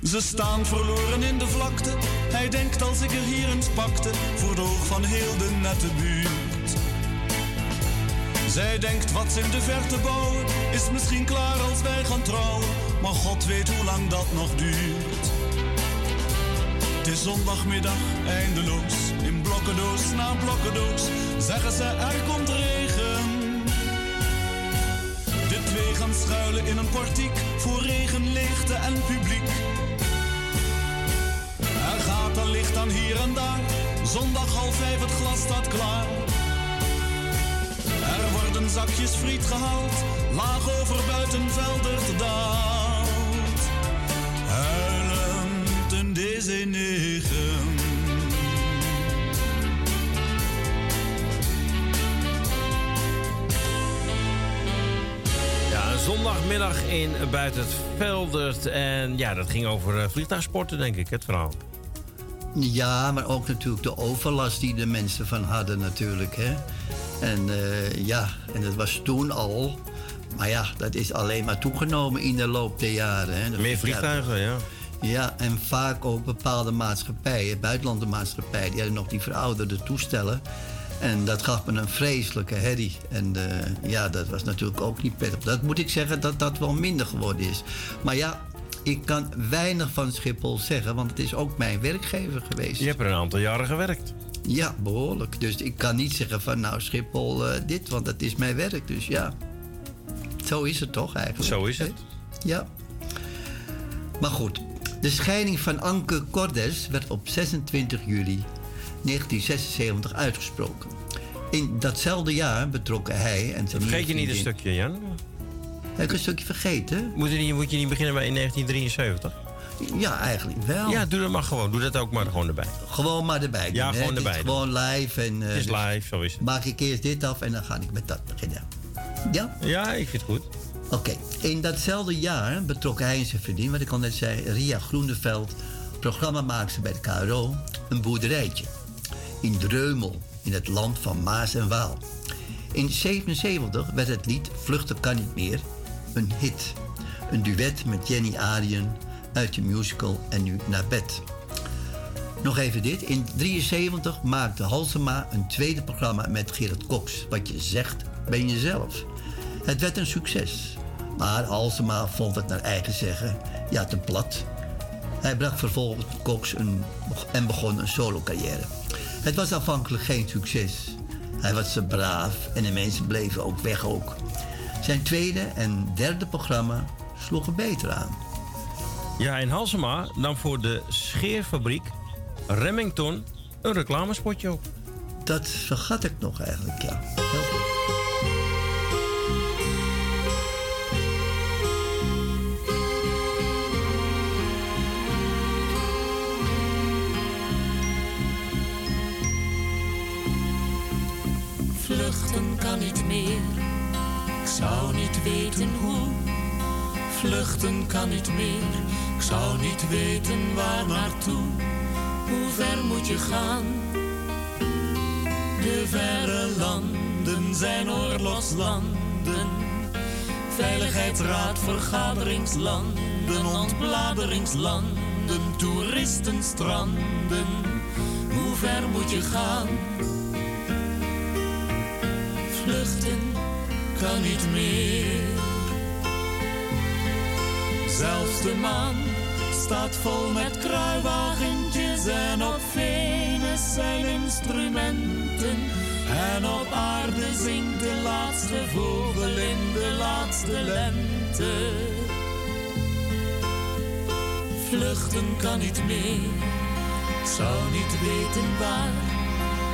Ze staan verloren in de vlakte. Hij denkt als ik er hier eens pakte, voor oog van heel de nette buurt. Zij denkt wat ze in de verte bouwen, is misschien klaar als wij gaan trouwen. Maar God weet hoe lang dat nog duurt. Het is zondagmiddag, eindeloos, in blokkendoos na blokkendoos. Zeggen ze er komt regen twee gaan schuilen in een portiek voor regen, en publiek. Er gaat een licht aan hier en daar, zondag half vijf het glas staat klaar. Er worden zakjes friet gehaald, laag over buitenvelder daalt. Huilend een deze negen. Zondagmiddag in Buiten het Veldert. En ja, dat ging over uh, vliegtuigsporten, denk ik, het verhaal. Ja, maar ook natuurlijk de overlast die de mensen van hadden natuurlijk. Hè? En eh, ja, en dat was toen al. Maar ja, dat is alleen maar toegenomen in de loop der jaren. Hè. Dat- Meer vliegtuigen, ja. Ja, en vaak ook bepaalde maatschappijen, buitenlandse maatschappijen, die hadden nog die verouderde toestellen. En dat gaf me een vreselijke herrie. En eh, ja, dat was natuurlijk ook niet prettig. Dat moet ik zeggen dat dat wel minder geworden is. Maar ja, ik kan weinig van Schiphol zeggen, want het is ook mijn werkgever geweest. Je hebt er een aantal jaren gewerkt. Ja, behoorlijk. Dus ik kan niet zeggen van nou Schiphol eh, dit, want dat is mijn werk. Dus ja, zo is het toch eigenlijk. Zo is het. Ja. Maar goed, de scheiding van Anke Cordes werd op 26 juli 1976 uitgesproken. In datzelfde jaar betrokken hij en zijn Vergeet je niet een stukje, Jan? Heb ik een stukje vergeten? Moet je niet, moet je niet beginnen bij in 1973? Ja, eigenlijk wel. Ja, doe dat maar gewoon. Doe dat ook maar gewoon erbij. Gewoon maar erbij doen. Ja, hè. gewoon erbij. Gewoon live. En, eh, Het is dus live, zo is het. Maak ik eerst dit af en dan ga ik met dat beginnen. Ja? Ja, ik vind het goed. Oké, in datzelfde jaar betrok hij en zijn vriendin, wat ik al net zei, Ria Groeneveld, programmamaakster bij de KRO, een boerderijtje. In Dreumel, in het land van Maas en Waal. In 77 werd het lied Vluchten kan niet meer een hit. Een duet met Jenny Arien uit de musical En nu naar bed. Nog even dit. In 73 maakte Halsema een tweede programma met Gerard Cox. Wat je zegt, ben je zelf. Het werd een succes. Maar Halsema vond het naar eigen zeggen ja te plat. Hij bracht vervolgens Cox een, en begon een solo-carrière. Het was aanvankelijk geen succes. Hij was te braaf en de mensen bleven ook weg ook. Zijn tweede en derde programma sloegen beter aan. Ja, en Halsema nam voor de scheerfabriek Remington een reclamespotje op. Dat vergat ik nog eigenlijk, ja. Heel goed. Kan niet meer, ik zou niet weten hoe. Vluchten kan niet meer, ik zou niet weten waar naartoe. Hoe ver moet je gaan? De verre landen zijn oorlogslanden. Veiligheidsraad, vergaderingslanden, ontbladeringslanden, toeristenstranden. Hoe ver moet je gaan? Vluchten kan niet meer. Zelfs de maan staat vol met kruiwagentjes en op Venus zijn instrumenten. En op aarde zingt de laatste vogel in de laatste lente. Vluchten kan niet meer, ik zou niet weten waar.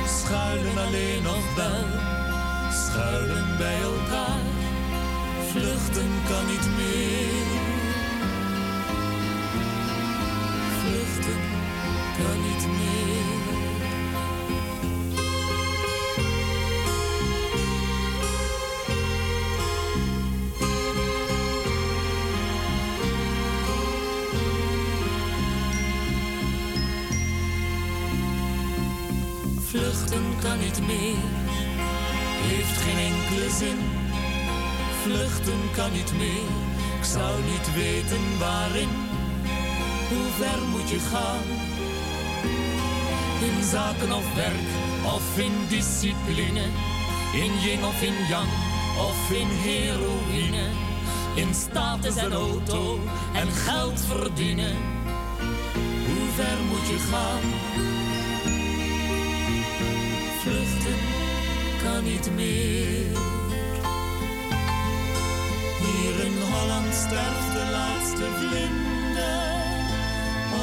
Schuilen alleen nog wel, schuilen bij elkaar. Vluchten kan niet meer. Vluchten kan niet meer. Vluchten kan niet meer, heeft geen enkele zin. Vluchten kan niet meer, ik zou niet weten waarin. Hoe ver moet je gaan? In zaken of werk, of in discipline. In yin of in yang, of in heroïne. In status en auto en geld verdienen. Hoe ver moet je gaan? Niet meer. Hier in Holland sterft de laatste vlinder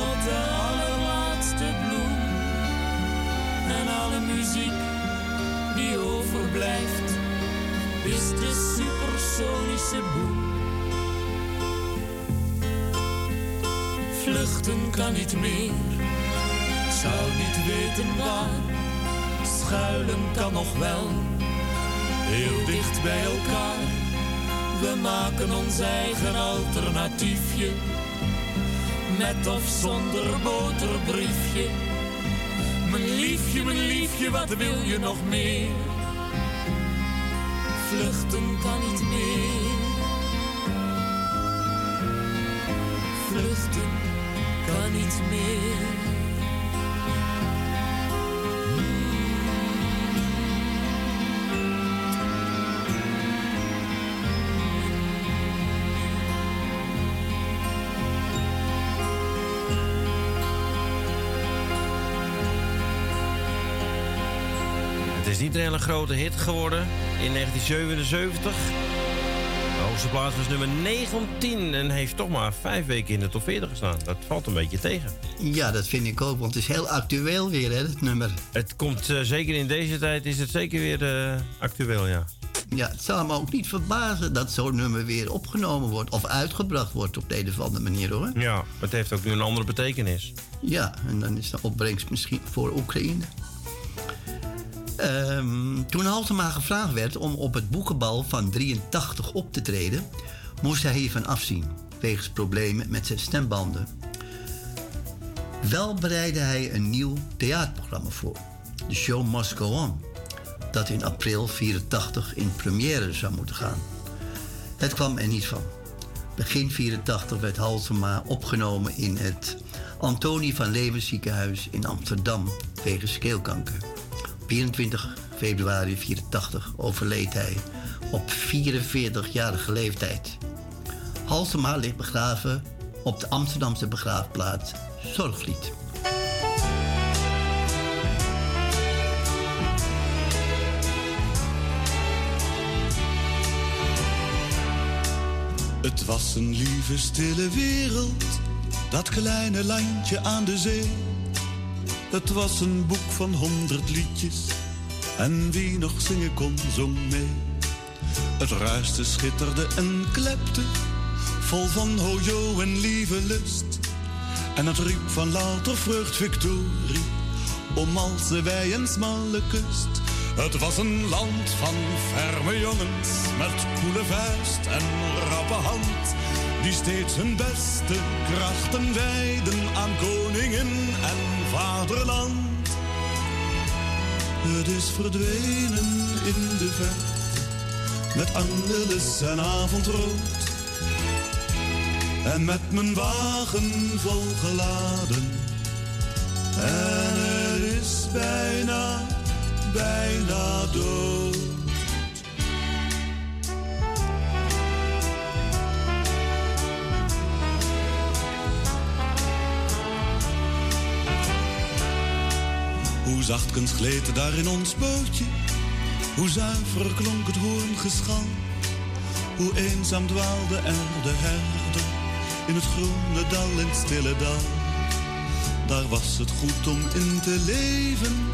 op de allerlaatste bloem. En alle muziek die overblijft is de supersonische boem. Vluchten kan niet meer, zou niet weten waar. Schuilen kan nog wel, heel dicht bij elkaar. We maken ons eigen alternatiefje, met of zonder boterbriefje. Mijn liefje, mijn liefje, wat wil je nog meer? Vluchten kan niet meer. Vluchten kan niet meer. Niet een hele grote hit geworden in 1977. De hoogste plaats was nummer 19 en heeft toch maar vijf weken in de top 40 gestaan. Dat valt een beetje tegen. Ja, dat vind ik ook, want het is heel actueel weer, hè, het nummer. Het komt eh, zeker in deze tijd, is het zeker weer eh, actueel, ja. Ja, het zal me ook niet verbazen dat zo'n nummer weer opgenomen wordt of uitgebracht wordt op de een of andere manier hoor. Ja, het heeft ook nu een andere betekenis. Ja, en dan is de opbrengst misschien voor Oekraïne. Ehm, toen Haltema gevraagd werd om op het boekenbal van 83 op te treden, moest hij hiervan afzien, wegens problemen met zijn stembanden. Wel bereidde hij een nieuw theaterprogramma voor, The Show Must Go On, dat in april 84 in première zou moeten gaan. Het kwam er niet van. Begin 84 werd Halsema opgenomen in het Antonie van Leeuwen ziekenhuis in Amsterdam wegens keelkanker. Op 24 februari 84 overleed hij op 44-jarige leeftijd. Halsema ligt begraven op de Amsterdamse begraafplaats Zorglied. Het was een lieve stille wereld, dat kleine landje aan de zee. Het was een boek van honderd liedjes, en wie nog zingen kon, zong mee. Het ruiste, schitterde en klepte, vol van hojo en lieve lust. En het riep van louter vreugd victorie, om als wij een smalle kust. Het was een land van ferme jongens met koele vuist en rappe hand. Die steeds hun beste krachten wijden aan koningin en vaderland. Het is verdwenen in de verte met Angelus en avondrood. En met mijn wagen vol geladen. En het is bijna bijna dood. Hoe zachtkens gleed daar in ons bootje, hoe zuiver klonk het hoorngeschal. Hoe eenzaam dwaalde er de herder in het groene dal, in het stille dal. Daar was het goed om in te leven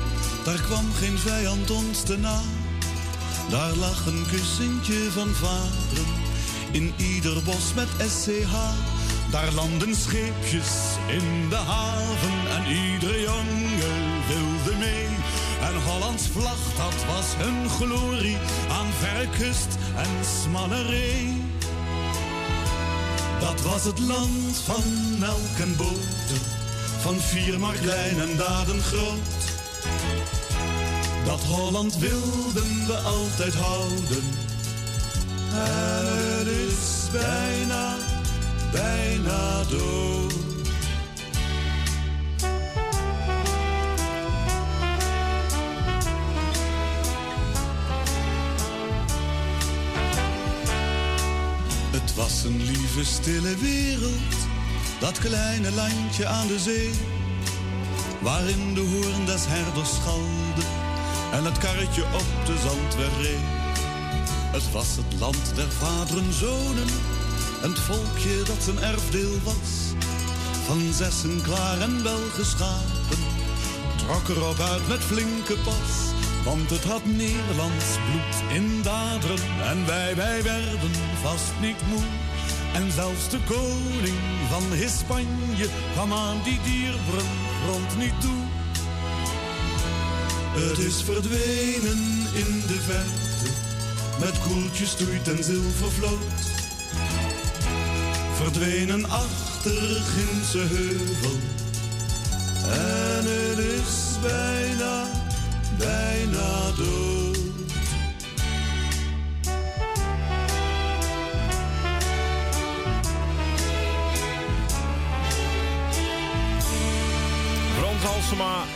daar kwam geen vijand ons te na. Daar lag een kussentje van vader in ieder bos met SCH. Daar landen scheepjes in de haven en iedere jongen Hollands vlag, dat was hun glorie aan verre kust en smalle ree. Dat was het land van melk en boter, van vier maar daden groot. Dat Holland wilden we altijd houden. Het is bijna, bijna dood. Was een lieve stille wereld, dat kleine landje aan de zee, waarin de hoorn des herders schalde en het karretje op de zandweg reed. Het was het land der vaderen zonen, en het volkje dat zijn erfdeel was. Van zessen klaar en wel geschapen, trok erop uit met flinke pas. Want het had Nederlands bloed in daderen, en wij, wij werden vast niet moe. En zelfs de koning van Hispanje kwam aan die dierbren grond niet toe. Het is verdwenen in de verte, met koeltjes stoeit en zilvervloot. Verdwenen achter Ginse heuvel, en het is bijna, bijna dood.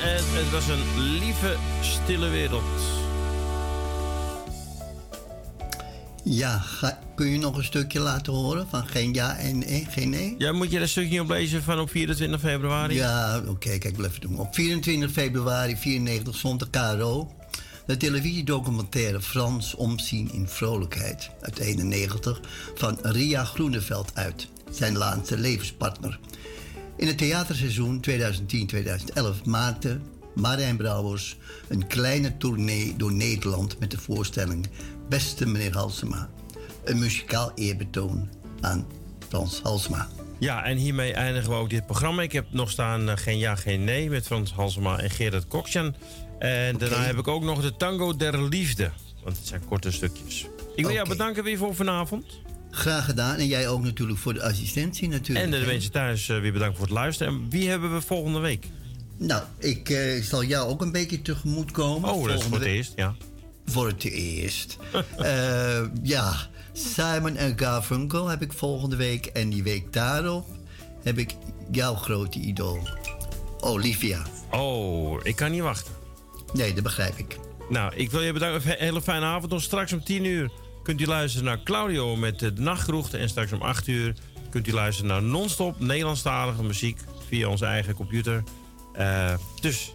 En het was een lieve, stille wereld. Ja, ga- kun je nog een stukje laten horen van geen ja en nee, geen nee? Ja, moet je dat stukje oplezen van op 24 februari? Ja, oké, kijk, ik wil even doen. Op 24 februari 94 zond de KRO de televisiedocumentaire Frans Omzien in Vrolijkheid uit 91 van Ria Groeneveld uit, zijn laatste levenspartner. In het theaterseizoen 2010-2011 maakte Marijn Brouwers een kleine tournee door Nederland met de voorstelling Beste meneer Halsema. Een muzikaal eerbetoon aan Frans Halsema. Ja, en hiermee eindigen we ook dit programma. Ik heb nog staan eh, Geen Ja, Geen Nee met Frans Halsema en Gerard Koksjan. En daarna heb ik ook nog de Tango der Liefde. Want het zijn korte stukjes. Ik wil jou bedanken weer voor vanavond. Graag gedaan. En jij ook natuurlijk voor de assistentie natuurlijk. En de mensen thuis eh, weer bedankt voor het luisteren. En wie hebben we volgende week? Nou, ik eh, zal jou ook een beetje tegemoet komen. Oh, dat is voor het eerst, ja. Voor het eerst. Eh, ja, Simon en Garfunkel heb ik volgende week. En die week daarop heb ik jouw grote idool, Olivia. Oh, ik kan niet wachten. Nee, dat begrijp ik. Nou, ik wil je bedanken. Een hele fijne avond. Nog straks om 10 uur kunt u luisteren naar Claudio met de Nachtgroechten. En straks om 8 uur kunt u luisteren naar non-stop Nederlandstalige muziek via onze eigen computer. Eh, dus,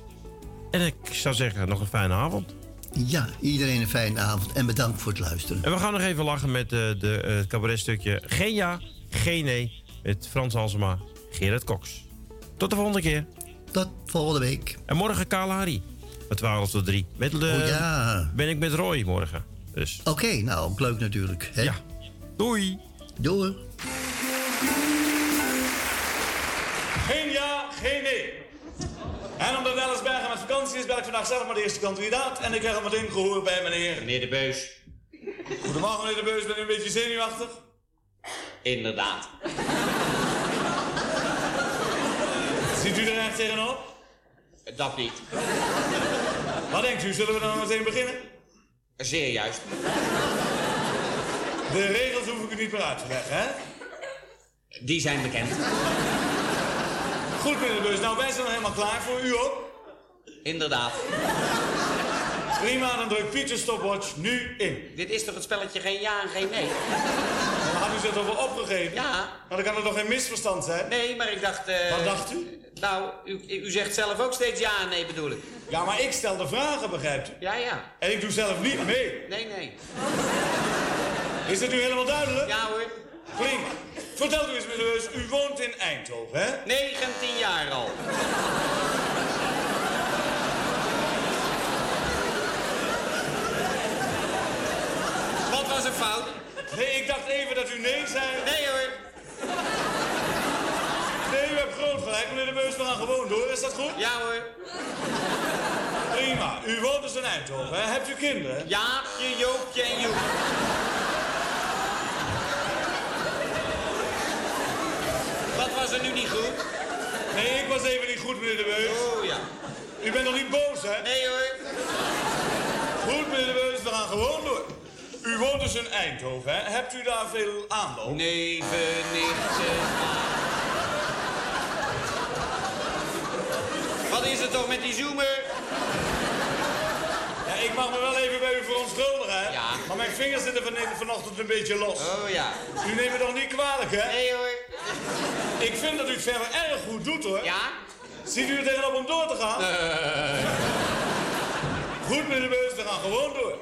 en ik zou zeggen, nog een fijne avond. Ja, iedereen een fijne avond en bedankt voor het luisteren. En we gaan nog even lachen met eh, de, eh, het cabaretstukje Geen Ja, Geen Nee met Frans Halsema, Gerard Cox. Tot de volgende keer. Tot volgende week. En morgen Kalahari. Van 12 tot 3. Met de, Oh ja. Ben ik met Roy morgen. Dus. Oké, nou, ook leuk natuurlijk. Hè? Ja. Doei. Doei. Geen ja, geen nee. En omdat Ellisbergen met vakantie is, ben ik vandaag zelf maar de eerste kandidaat. En ik krijg al meteen gehoor bij meneer... Meneer de Beus. Goedemorgen, meneer de Beus. Ben u een beetje zenuwachtig? Inderdaad. Ziet u er echt tegenop? Dat niet. Wat denkt u? Zullen we dan meteen beginnen? Zeer juist. De regels hoef ik u niet meer uit te leggen, hè? Die zijn bekend. Goed, meneer de. Nou, wij zijn al helemaal klaar voor u ook. Inderdaad. Prima, dan druk Pieter stopwatch nu in. Dit is toch het spelletje geen ja en geen nee? Dan had u zich toch wel opgegeven? Ja. Maar dan kan er toch geen misverstand zijn? Nee, maar ik dacht... eh, Wat dacht u? Nou, u, u zegt zelf ook steeds ja en nee bedoel ik. Ja, maar ik stel de vragen, begrijpt u? Ja, ja. En ik doe zelf niet mee. Nee, nee. Is dat nu helemaal duidelijk? Ja hoor. Prima. Vertel u eens, meneer u woont in Eindhoven, hè? 19 jaar al. Wat was een fout? Nee, ik dacht even dat u nee zei. Nee hoor. Nee, u hebt groot gelijk, meneer de Beus. We gaan gewoon door. Is dat goed? Ja hoor. Prima. U woont dus in Eindhoven, hè? Hebt u kinderen? Jaapje, Joopje en Joep. Wat was er nu niet goed? Nee, ik was even niet goed, meneer de Beus. Oh ja. U bent nog niet boos, hè? Nee hoor. Goed, meneer de Beus. We gaan gewoon door. U woont dus in Eindhoven, hè? Hebt u daar veel aanloop? Neven, nichten. Wat is er toch met die zoomer? Ja, ik mag me wel even bij u verontschuldigen, hè? Ja. Maar mijn vingers zitten van, vanochtend een beetje los. Oh ja. U neemt me toch niet kwalijk, hè? Nee hoor. Ik vind dat u het verder erg goed doet, hoor. Ja? Ziet u er tegenop om door te gaan? Goed, meneer de Beus, we gaan gewoon door.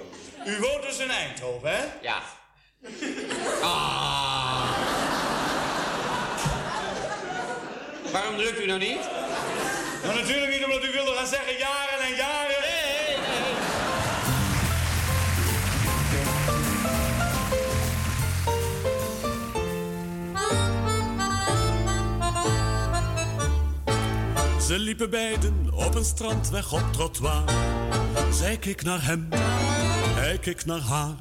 U woont dus in Eindhoven, hè? Ja. Ah. Waarom drukt u nou niet? Maar natuurlijk niet omdat u wilde gaan zeggen jaren en jaren. Ze liepen beiden op een strandweg op trottoir. Zij keek naar hem, hij keek naar haar.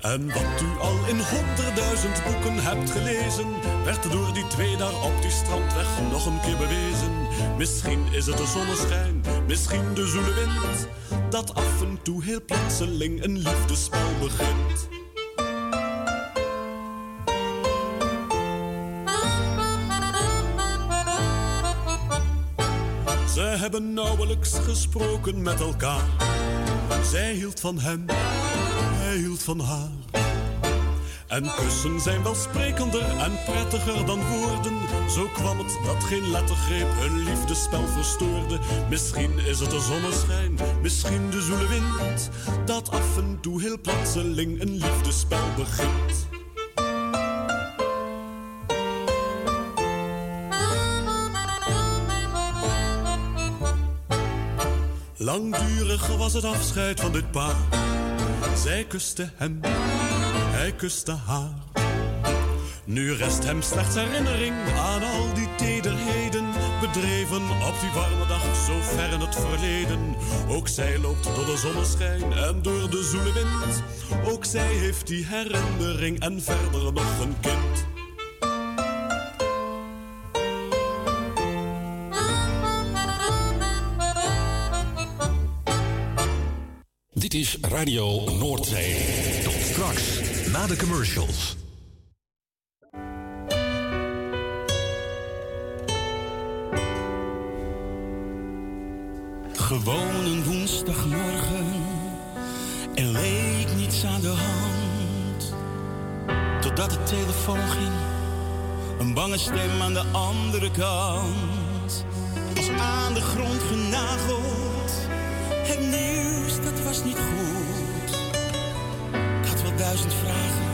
En wat u al in honderdduizend boeken hebt gelezen, werd door die twee daar op die strandweg nog een keer bewezen. Misschien is het de zonneschijn, misschien de zoele wind, dat af en toe heel plotseling een liefdespel begint. Hebben nauwelijks gesproken met elkaar. Zij hield van hem, hij hield van haar. En kussen zijn wel sprekender en prettiger dan woorden. Zo kwam het dat geen lettergreep hun liefdespel verstoorde. Misschien is het de zonneschijn, misschien de zoele wind. Dat af en toe heel plotseling een liefdespel begint. Langdurig was het afscheid van dit paar. Zij kuste hem, hij kuste haar. Nu rest hem slechts herinnering aan al die tederheden. Bedreven op die warme dag, zo ver in het verleden. Ook zij loopt door de zonneschijn en door de zoele wind. Ook zij heeft die herinnering en verder nog een kind. Dit is Radio Noordzee. Tot straks, na de commercials. Gewoon een woensdagmorgen, er leek niets aan de hand. Totdat de telefoon ging, een bange stem aan de andere kant. Als aan de grond genageld, het nieuws dat was niet goed. Ik had wel duizend vragen,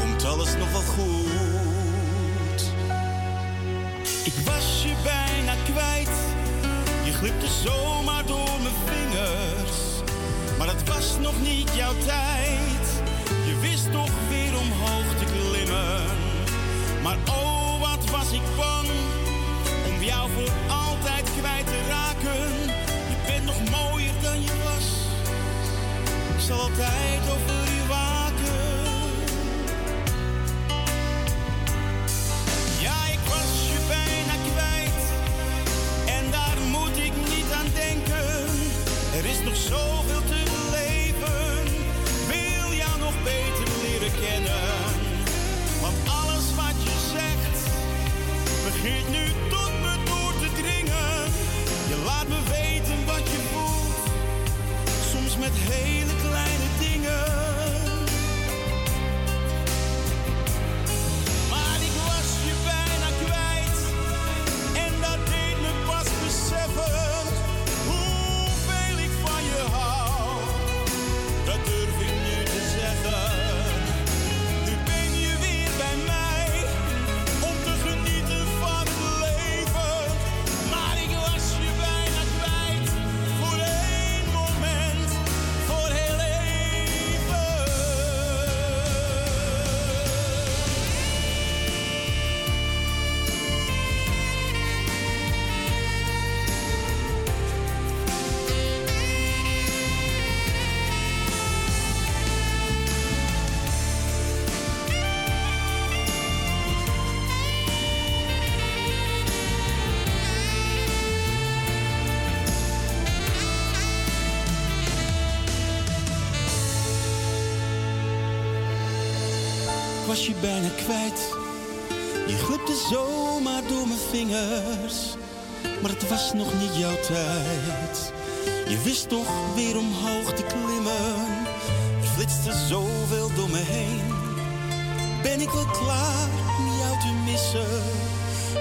komt alles nog wel goed? Ik was je bijna kwijt. Je glipte zomaar door mijn vingers. Maar het was nog niet jouw tijd. Je wist toch weer omhoog te klimmen. Maar oh, wat was ik bang om jou voor altijd kwijt te raken. Zal altijd over je waken. Ja, ik was je bijna kwijt. En daar moet ik niet aan denken. Er is nog zoveel te beleven. Wil jou nog beter leren kennen. Want alles wat je zegt begint nu tot me door te dringen. Je laat me weten wat je voelt. Soms met hele was je bijna kwijt. Je glipte zomaar door mijn vingers. Maar het was nog niet jouw tijd. Je wist toch weer omhoog te klimmen. Er flitste zoveel door me heen. Ben ik wel klaar om jou te missen?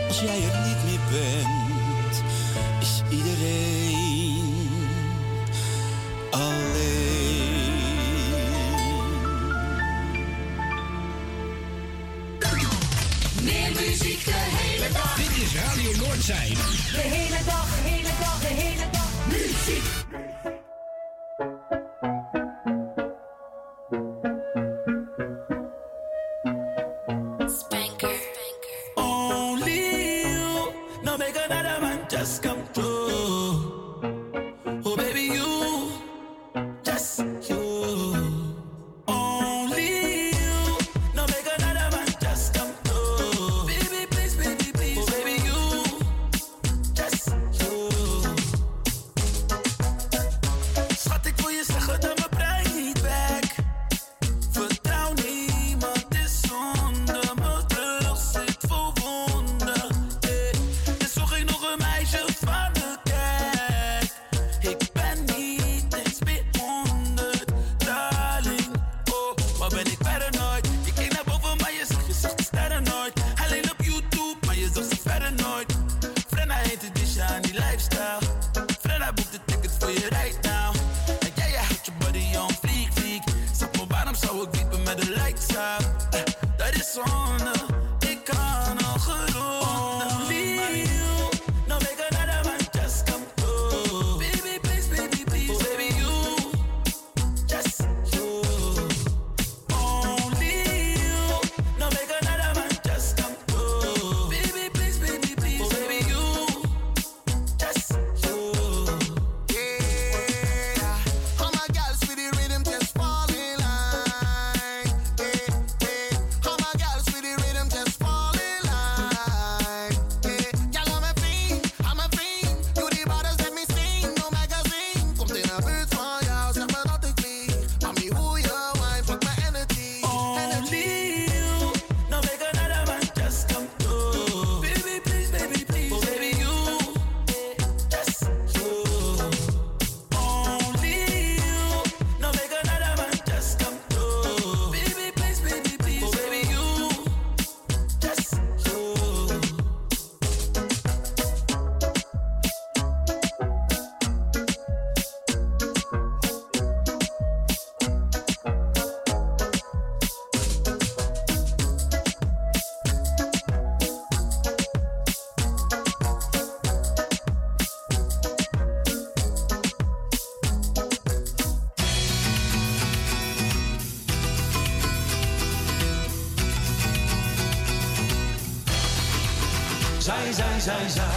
Als jij er niet meer bent, is iedereen Radio. De hele dag, eyes, eyes.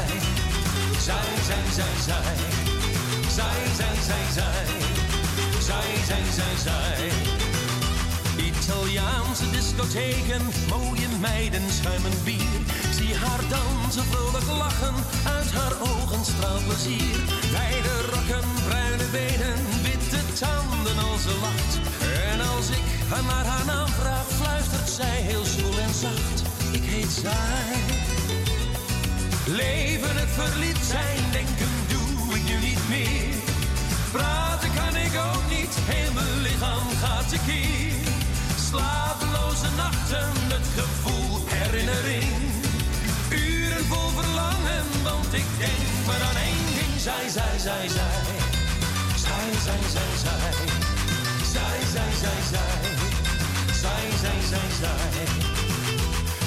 Zij zij zij. Zij, zij, zij, zij. Zij, zij, zij, zij.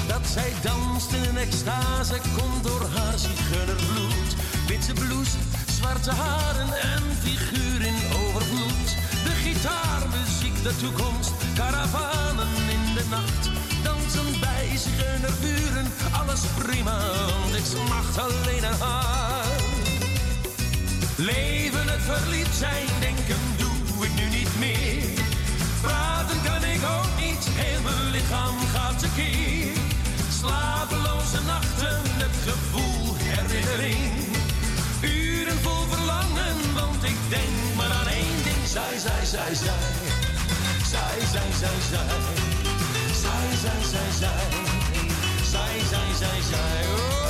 Dat zij danst in een extase komt door haar zigeunerbloed. witte blouse, zwarte haren en figuur in overvloed. De gitaarmuziek, de toekomst, karavanen in de nacht. Dansen bij zigeunerburen, alles prima, niks mag macht alleen aan haar. Leven het verliet zijn, denken doe ik nu niet meer. Praten kan ik ook niet, heel mijn lichaam gaat tekeer. Slapeloze nachten, het gevoel herinnering. Uren vol verlangen, want ik denk maar aan één ding. Zij, zij, zij, zij. Zij, zij, zij, zij. Zij, zij, zij, zij. Zij, zij, zij, zij. zij, zij, zij. Oh.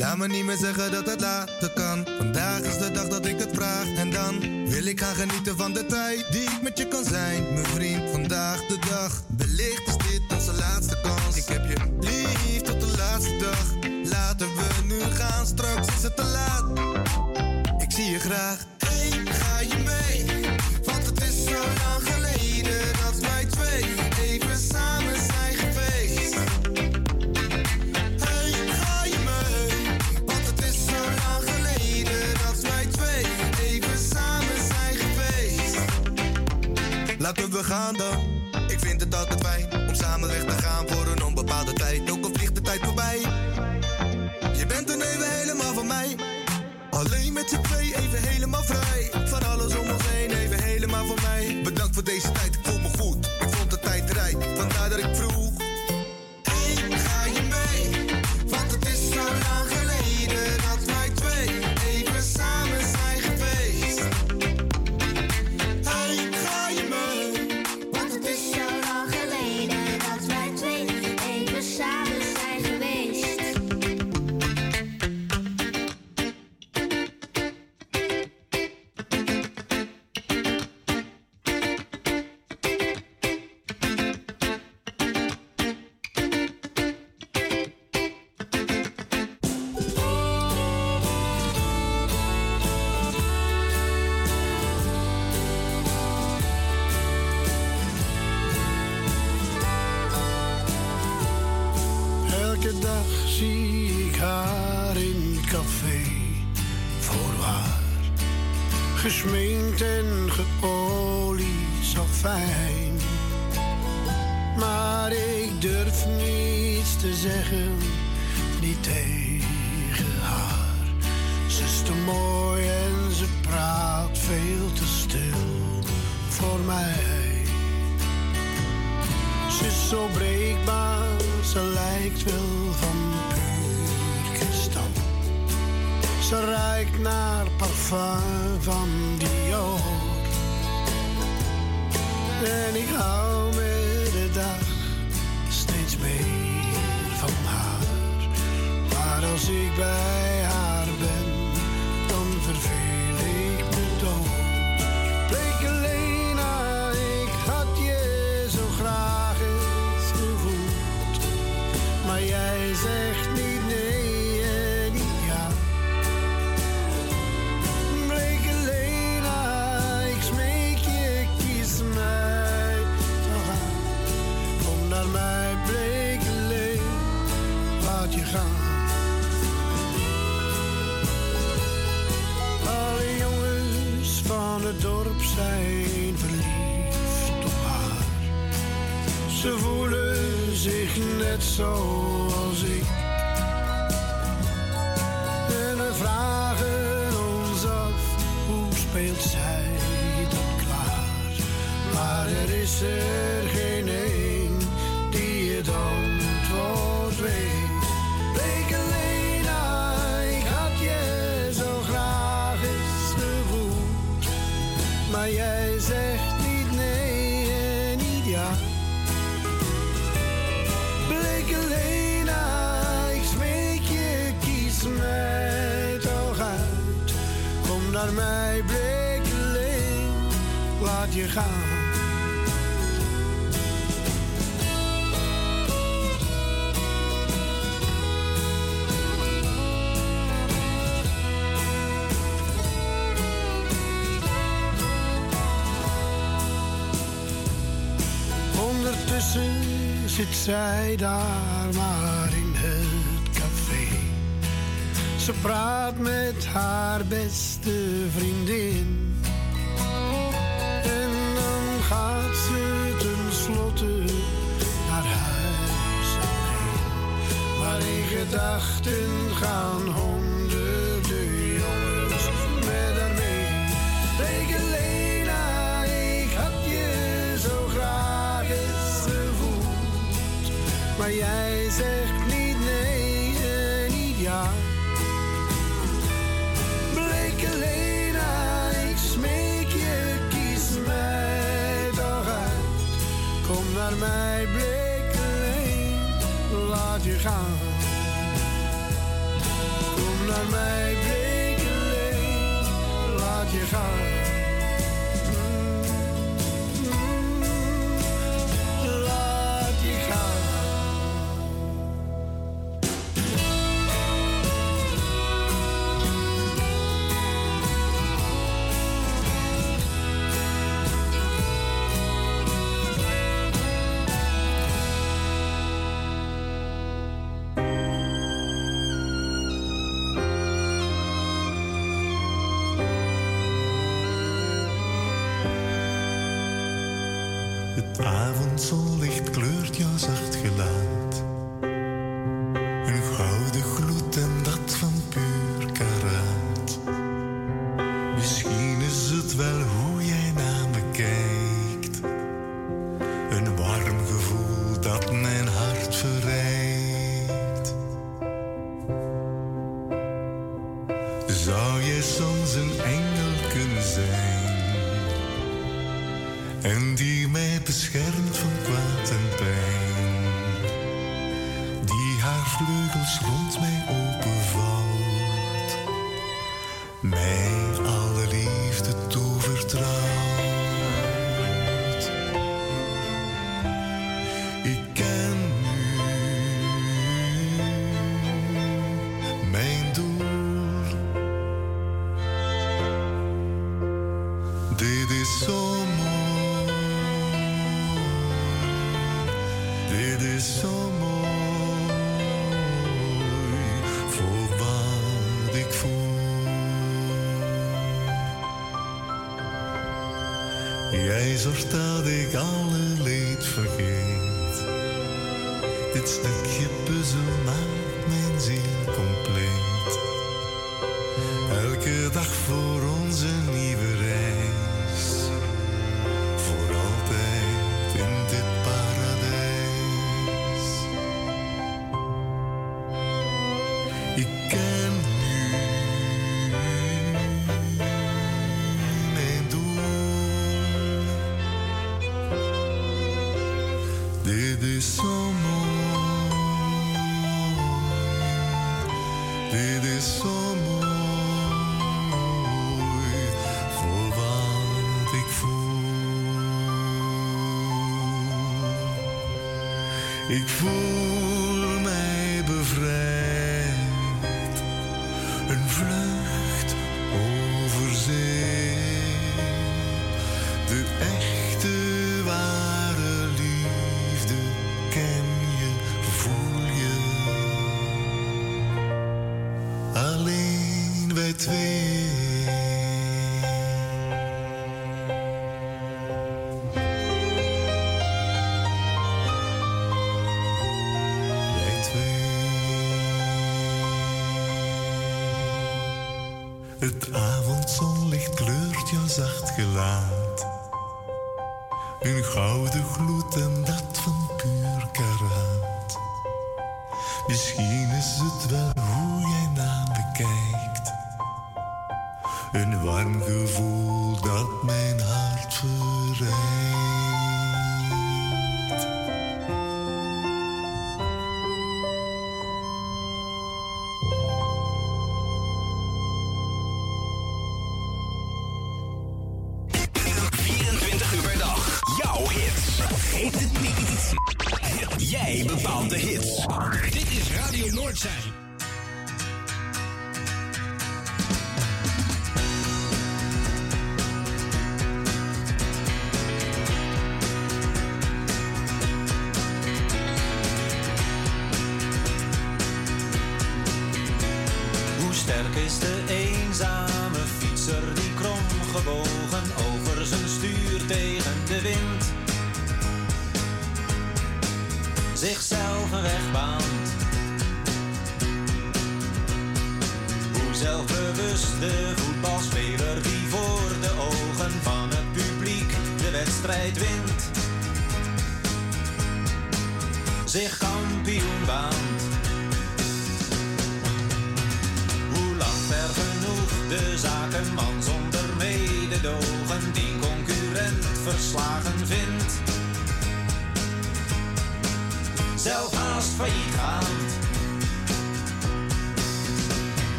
Laat me niet meer zeggen dat het later kan. Vandaag is de dag dat ik het vraag. En dan wil ik gaan genieten van de tijd die ik met je kan zijn. Mijn vriend, vandaag de dag. Wellicht is dit onze laatste kans. Ik heb je lief tot de laatste dag. Laten we nu gaan, straks is het te laat. Ik zie je graag. we gaan dan. Ik vind het altijd fijn om samen weg te gaan voor een onbepaalde tijd. Ook al vliegt de tijd voorbij. Je bent een even helemaal van mij. Alleen met z'n twee even helemaal vrij. Van alles om ons heen even helemaal van mij. Bedankt voor deze tijd zij daar maar in het café. Ze praat met haar beste vriendin. Avondzonlicht kleurt jouw zacht gelaat. zorgt dat ik alle leed vergeet. Dit stukje een gouden gloed en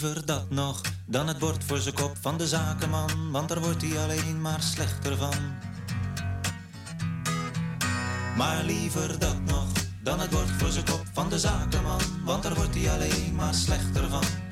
liever dat nog dan het bord voor zijn kop van de zakenman, want daar wordt hij alleen maar slechter van. Maar liever dat nog dan het bord voor zijn kop van de zakenman, want daar wordt hij alleen maar slechter van.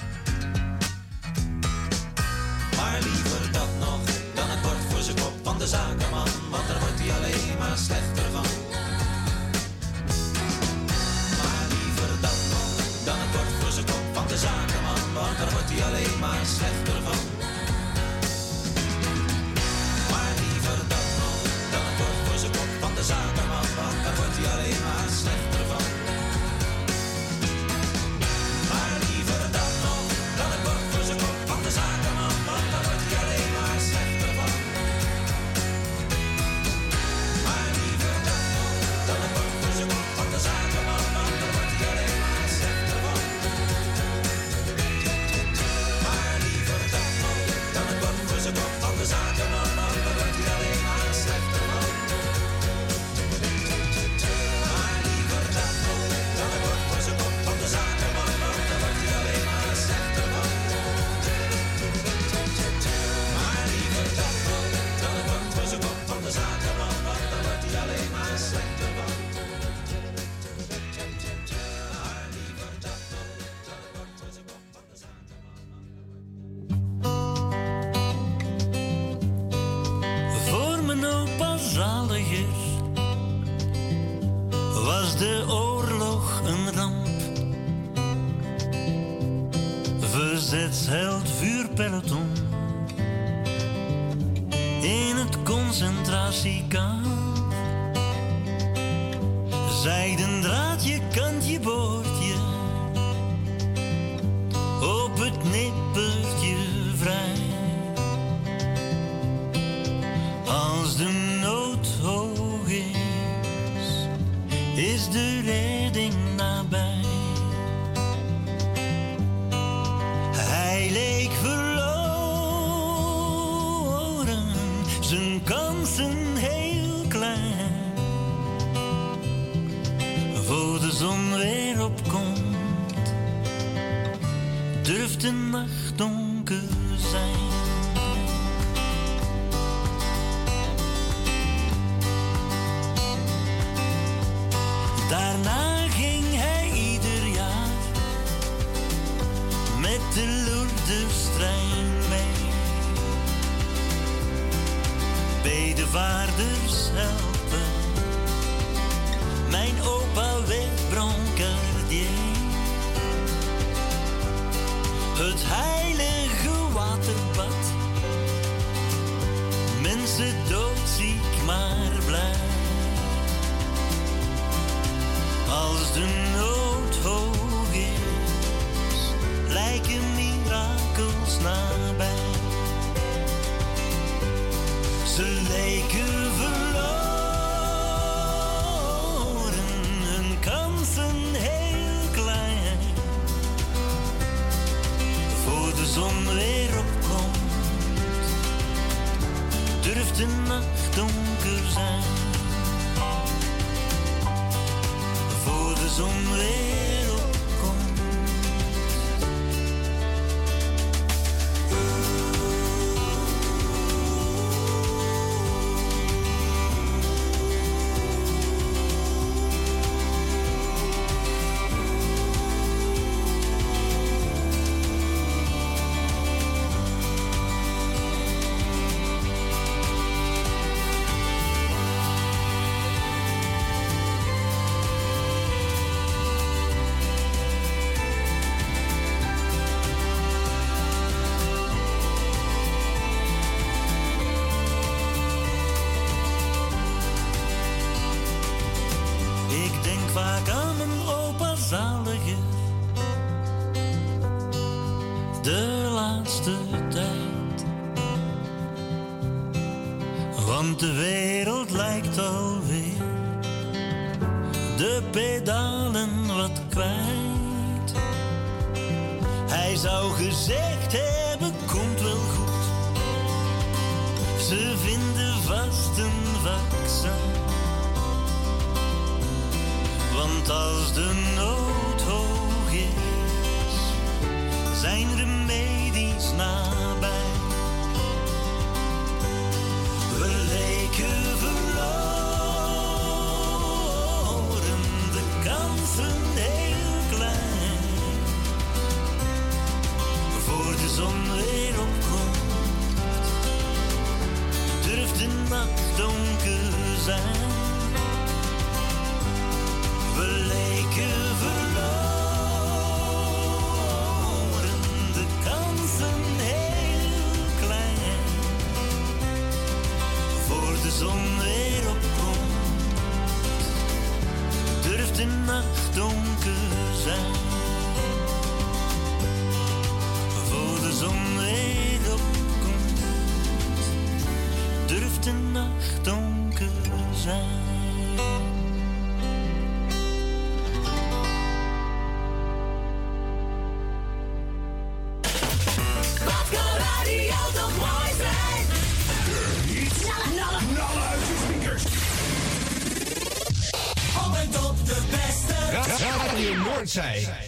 allen wat kwijt. Hij zou gezegd hebben, komt wel goed. Ze vinden vast een vaccin. Want als de nood hoog is, zijn remedies na. zijn. We leken verloren, de kansen heel klein. Voor de zon weer opkomt, durft de nacht donker zijn. Voor de zon weer opkomt, durft de nacht donker. Wat kan radio toch mooi zijn? Nallen, uit speakers. Op en top de beste. Radio Noordzij.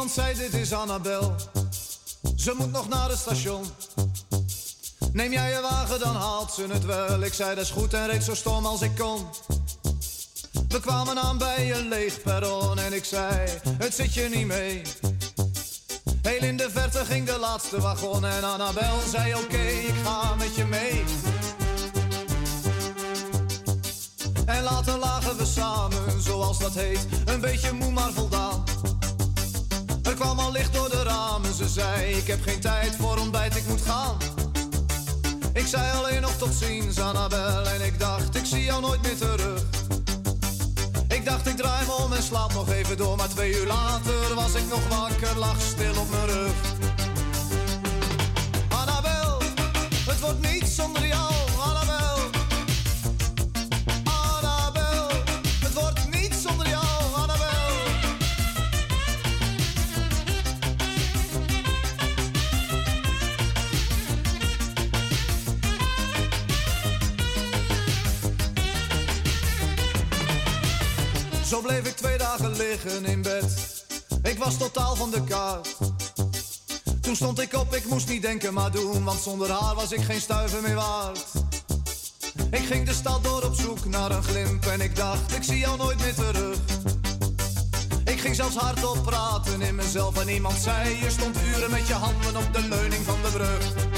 Iemand zei dit is Annabel. Ze moet nog naar het station. Neem jij je wagen, dan haalt ze het wel. Ik zei dat is goed en reed zo stom als ik kon. We kwamen aan bij een leeg perron en ik zei, het zit je niet mee. Heel in de verte ging de laatste wagon en Annabel zei oké, ik ga met je mee. En later lagen we samen, zoals dat heet, een beetje moe maar voldaan. Zei ik heb geen tijd voor ontbijt, ik moet gaan. Ik zei alleen nog tot ziens Annabel en ik dacht ik zie jou nooit meer terug. Ik dacht ik draai me om en slaap nog even door, maar twee uur later was ik nog wakker, lag stil op mijn rug. Dagen liggen in bed. Ik was totaal van de kaart. Toen stond ik op, ik moest niet denken maar doen, want zonder haar was ik geen stuiver meer waard. Ik ging de stad door op zoek naar een glimp en ik dacht, ik zie jou nooit meer terug. Ik ging zelfs hardop praten in mezelf en iemand zei, je stond uren met je handen op de leuning van de brug.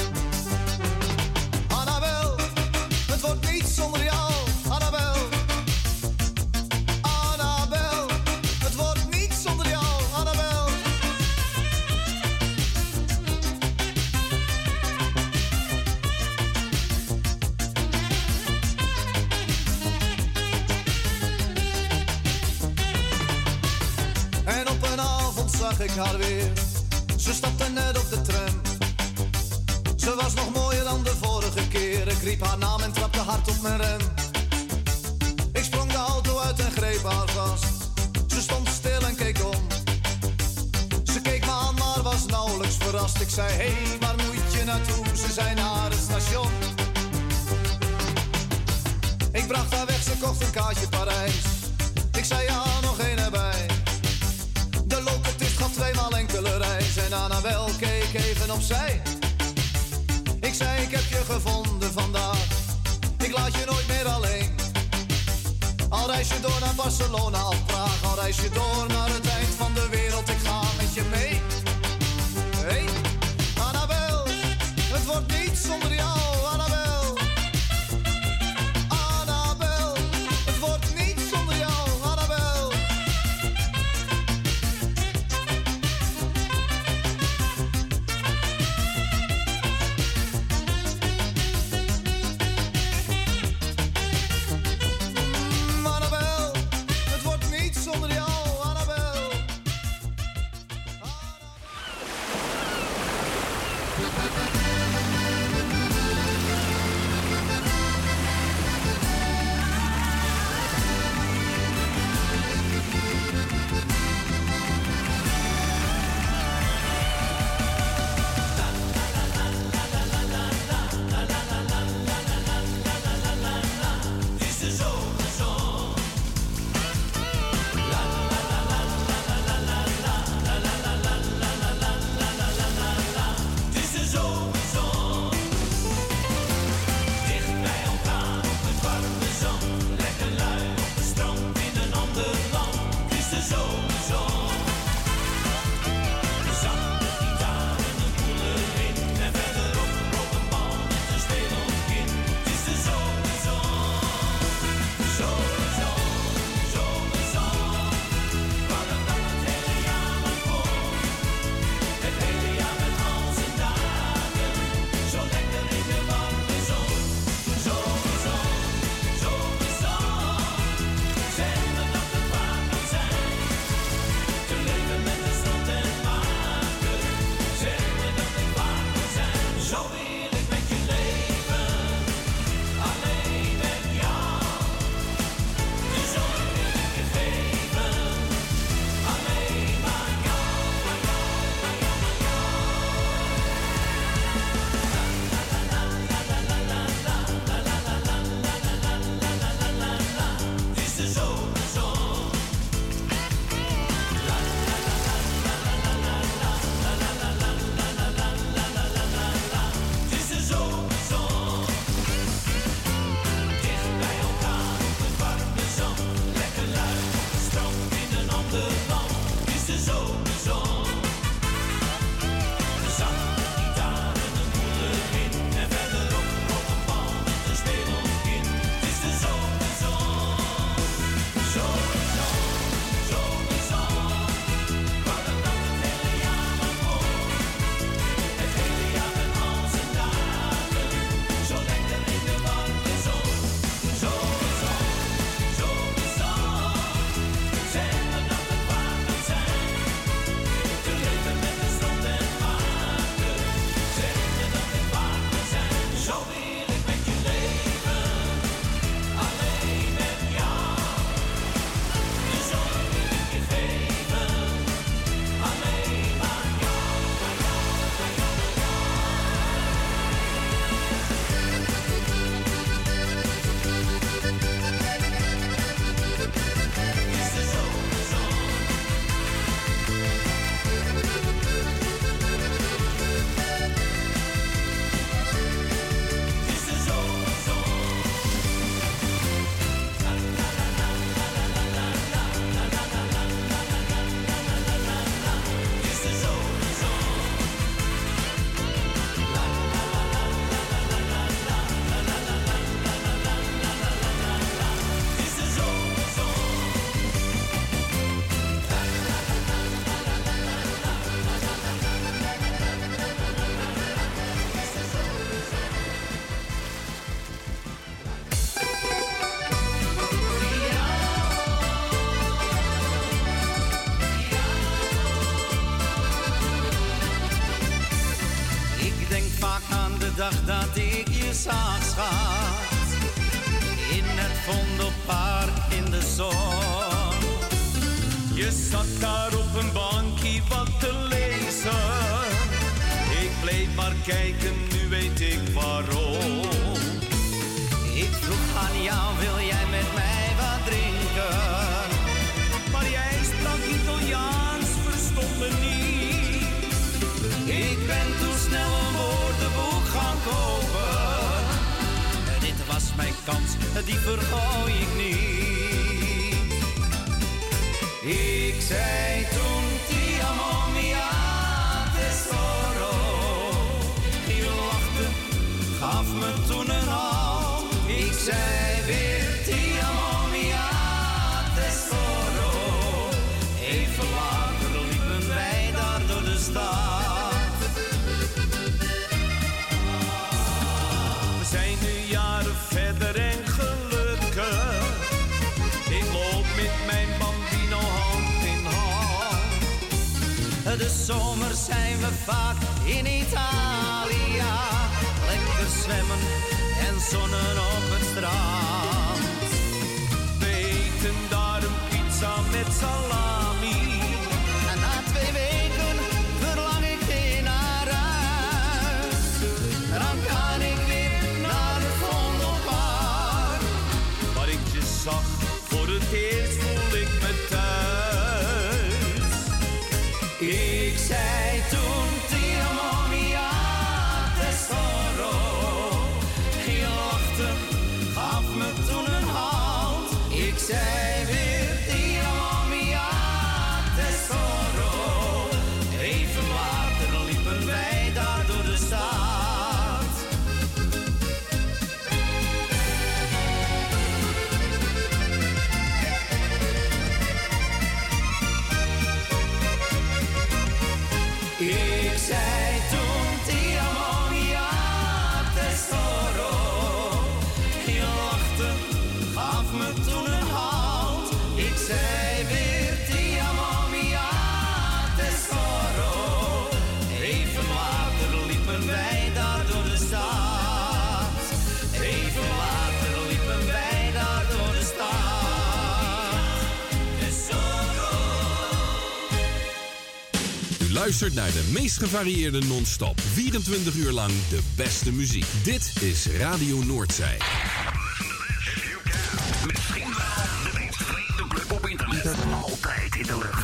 Naar de meest gevarieerde non-stop. 24 uur lang de beste muziek. Dit is Radio Noordzij.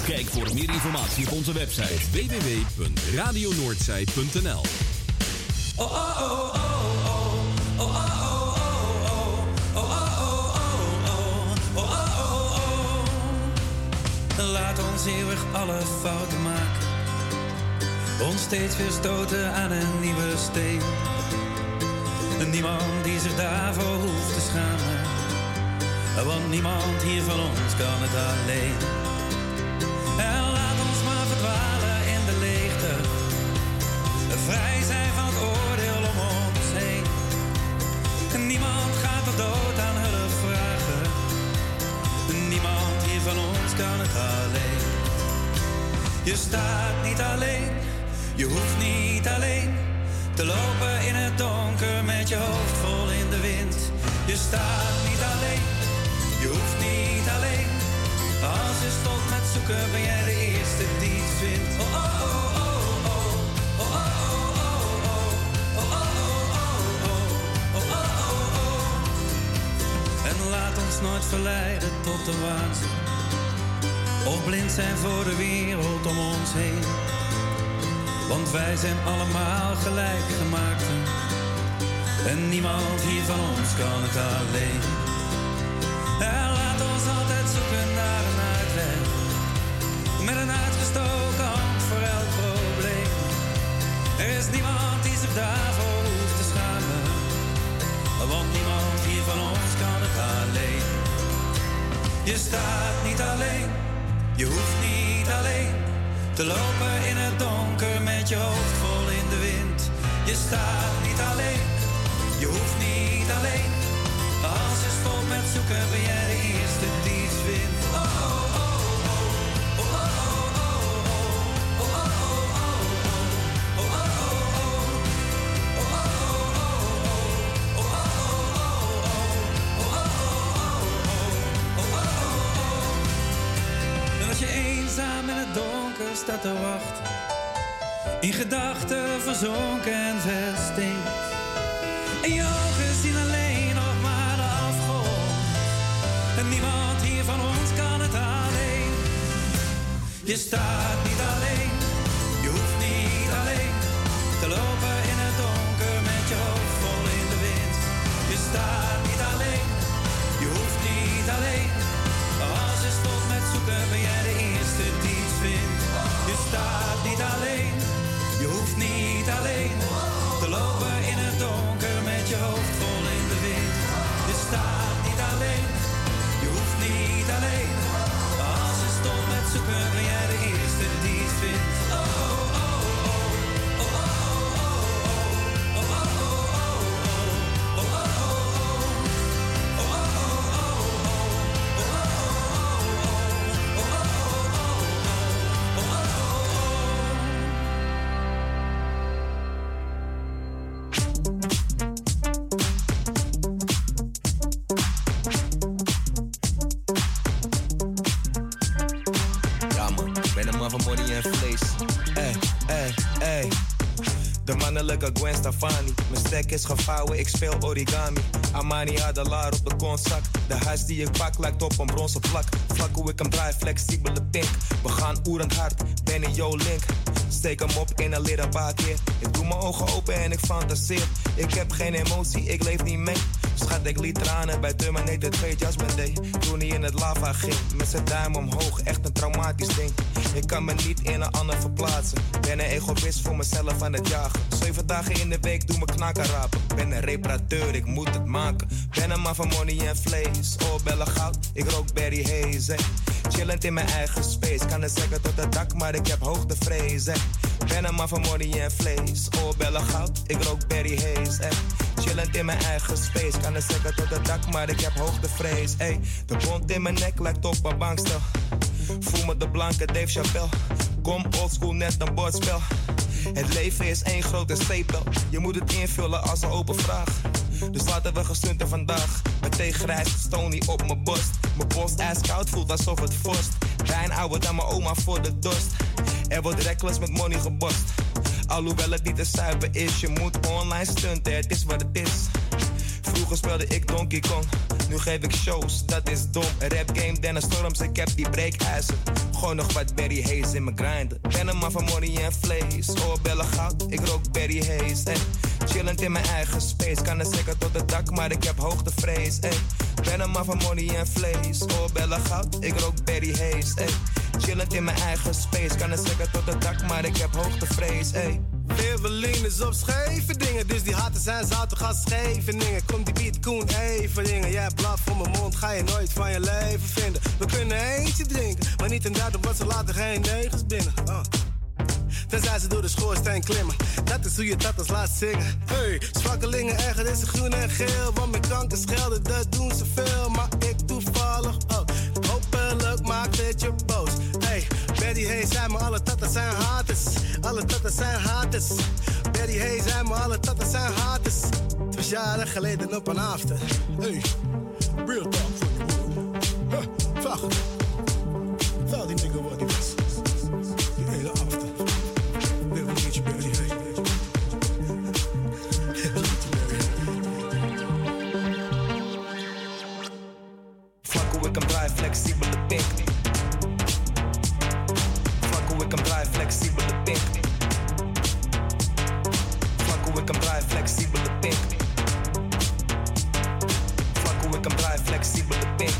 Kijk voor meer informatie op onze website www.radionoordzij.nl oh. Laat ons eeuwig alle fouten maken. Ons steeds weer stoten aan een nieuwe steen. Niemand die zich daarvoor hoeft te schamen. Want niemand hier van ons kan het alleen. En laat ons maar verdwalen in de leegte. Vrij zijn van het oordeel om ons heen. Niemand gaat tot dood aan hulp vragen. Niemand hier van ons kan het alleen. Je staat niet alleen, je hoeft niet alleen te lopen in het donker met je hoofd vol in de wind. Je staat niet alleen, je hoeft niet alleen. Als je stopt met zoeken ben jij de eerste die het vindt. Oh, oh, oh, oh, oh. Oh, oh, oh, oh, oh. Oh, oh, oh, oh, oh. Oh, oh, oh, oh. Laat ons nooit verleiden tot de waanzin. Of blind zijn voor de wereld om ons heen. Want wij zijn allemaal gelijk gemaakt. En niemand hier van ons kan het alleen. En laat ons altijd zoeken naar een uitweg. Met een uitgestoken hand voor elk probleem. Er is niemand die zich daarvoor hoeft te schamen. Want niemand hier van ons kan het alleen. Je staat niet alleen, je hoeft niet alleen te lopen in het donker met je hoofd vol in de wind. Je staat niet alleen, je hoeft niet alleen. Als je stopt met zoeken ben jij de eerste die vindt. Te wachten. In gedachten verzonken en verstinkt. En je ogen zien alleen nog maar de afgrond. En niemand hier van ons kan het alleen. Je staat niet alleen, Stefani. Mijn stek is gevouwen, ik speel origami. Armani Adelaar op de kontzak. De huis die ik pak lijkt op een bronzen plak. Vlak hoe ik hem draai, flexibele pink. We gaan oerend hard, ben in jouw link. Steek hem op in een leren baakje. Ik doe mijn ogen open en ik fantaseer. Ik heb geen emotie, ik leef niet mee. Ik liet tranen bij Terminator 2 Judgment Day. Toen hij in het lava ging, met zijn duim omhoog, echt een traumatisch ding. Ik kan me niet in een ander verplaatsen. Ben een egoïst voor mezelf aan het jagen. Zeven dagen in de week doe me knaken rapen. Ben een reparateur, ik moet het maken. Ben een man van money en vlees. Oh, bellen goud, ik rook Berry Haze. Hey. Chillend in mijn eigen space. Kan het zeggen tot het dak, maar ik heb hoogtevrees. Hey. Ben een man van money en vlees. Oh, bellen goud, ik rook Berry Haze. Hey. Chillend in mijn eigen space. Kan het zeggen tot het dak, maar ik heb hoogtevrees. Hey. De bond in mijn nek lijkt op een bankstel. Voel me de blanke Dave Chappelle. Kom oldschool net een bordspel. Het leven is één grote stapel. Je moet het invullen als een open vraag. Dus laten we gestunten vandaag. Met grijs, stony op mijn borst. Mijn borst ijskoud voelt alsof het vorst. Wijn ouder dan mijn oma voor de dorst. Er wordt reckless met money gebost. Alhoewel het niet te zuipen is, je moet online stunten, het is wat het is. Vroeger speelde ik Donkey Kong, nu geef ik shows, dat is dom. Een rap game, Dennis Storms, ik heb die breekijzer. Gewoon nog wat Berry Hayes in mijn grinder. Ben een man van money en vlees, oorbellen goud, ik rook Berry Hayes. Chillend in mijn eigen space, kan het zeker tot het dak, maar ik heb hoogtevrees. Ey. Ben een man van money en vlees, oorbellen goud, ik rook Berry Hayes. Ey. Chillend in mijn eigen space, kan het zeker tot het dak, maar ik heb hoogtevrees. Ey. Levelin is op scheve dingen, dus die haten zijn zoute als scheveningen. Kom die beat Koen even dingen, jij blaf voor mijn mond, ga je nooit van je leven vinden. We kunnen eentje drinken, maar niet een derde, want ze laten geen negens binnen. Oh. Tenzij ze door de schoorsteen klimmen. Dat is hoe je dat als laat zingen. Hey, zwakkelingen erger is groen en geel. Want met kanker schelden, dat doen ze veel. Maar ik toevallig ook. Hopelijk maakt het je boos. Hey, Betty Hey zei me alle tatten zijn haters. Alle tatten zijn haters. Betty Hey zei me alle tatten zijn haters. Het was jaren geleden op een after. Hey, real talk voor je. Huh, vraag. Vertel die flexibele pink. Vlak hoe ik hem draai, flexibele pink. Vlak hoe ik hem draai, flexibele pink.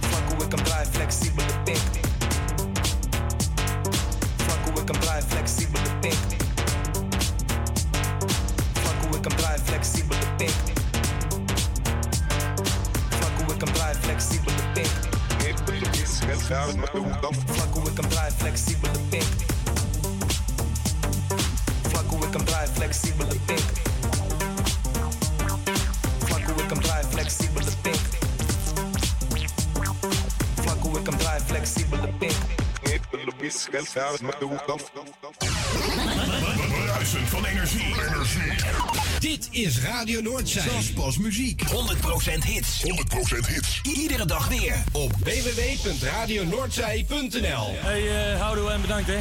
Vlak hoe ik hem draai, flexibele pink. Vlak. Vlak hoe ik hem draai, flexibele pink. Vlak hoe ik hem draai, flexibele pink. Vlak hoe ik hem draai, flexibele pink. Vlak hoe ik hem draai, flexibele pink. Bruisen van energie. Dit is Radio Noordzij. pas muziek. 100% hits. 100% hits. Iedere dag weer. Op www.radionoordzij.nl Hey, uh, houdoe en bedankt hè.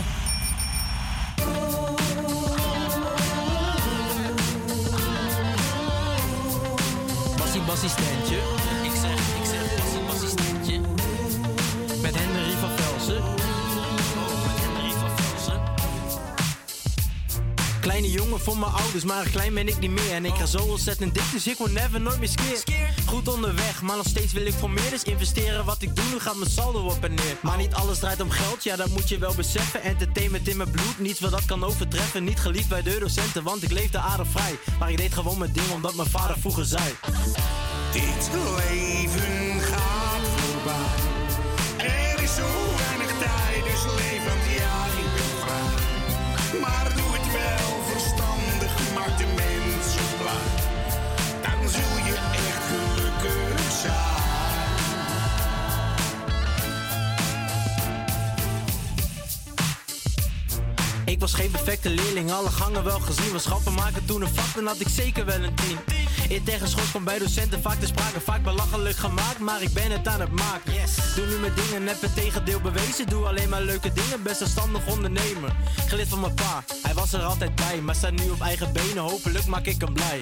Mijn ouders, maar klein ben ik niet meer. En ik ga zo ontzettend dik, dus ik word never nooit meer skeer. Goed onderweg, maar nog steeds wil ik voor meer. Dus investeren wat ik doe, nu gaat mijn saldo op en neer. Maar niet alles draait om geld, ja dat moet je wel beseffen. Entertainment in mijn bloed, niets wat dat kan overtreffen. Niet geliefd bij de docenten, want ik leefde aardig vrij. Maar ik deed gewoon mijn ding, omdat mijn vader vroeger zei. Dit leven gaat voorbij. Er is zo Ik was geen perfecte leerling, alle gangen wel gezien. Was schappen maken toen een vak, dan had ik zeker wel een tien. In tegenschot kwam bij docenten vaak te sprake, vaak belachelijk gemaakt, maar ik ben het aan het maken. Doe nu mijn dingen, heb het tegendeel bewezen. Doe alleen maar leuke dingen, best zelfstandig ondernemer. Gelid van mijn pa, hij was er altijd bij, maar staat nu op eigen benen. Hopelijk maak ik hem blij.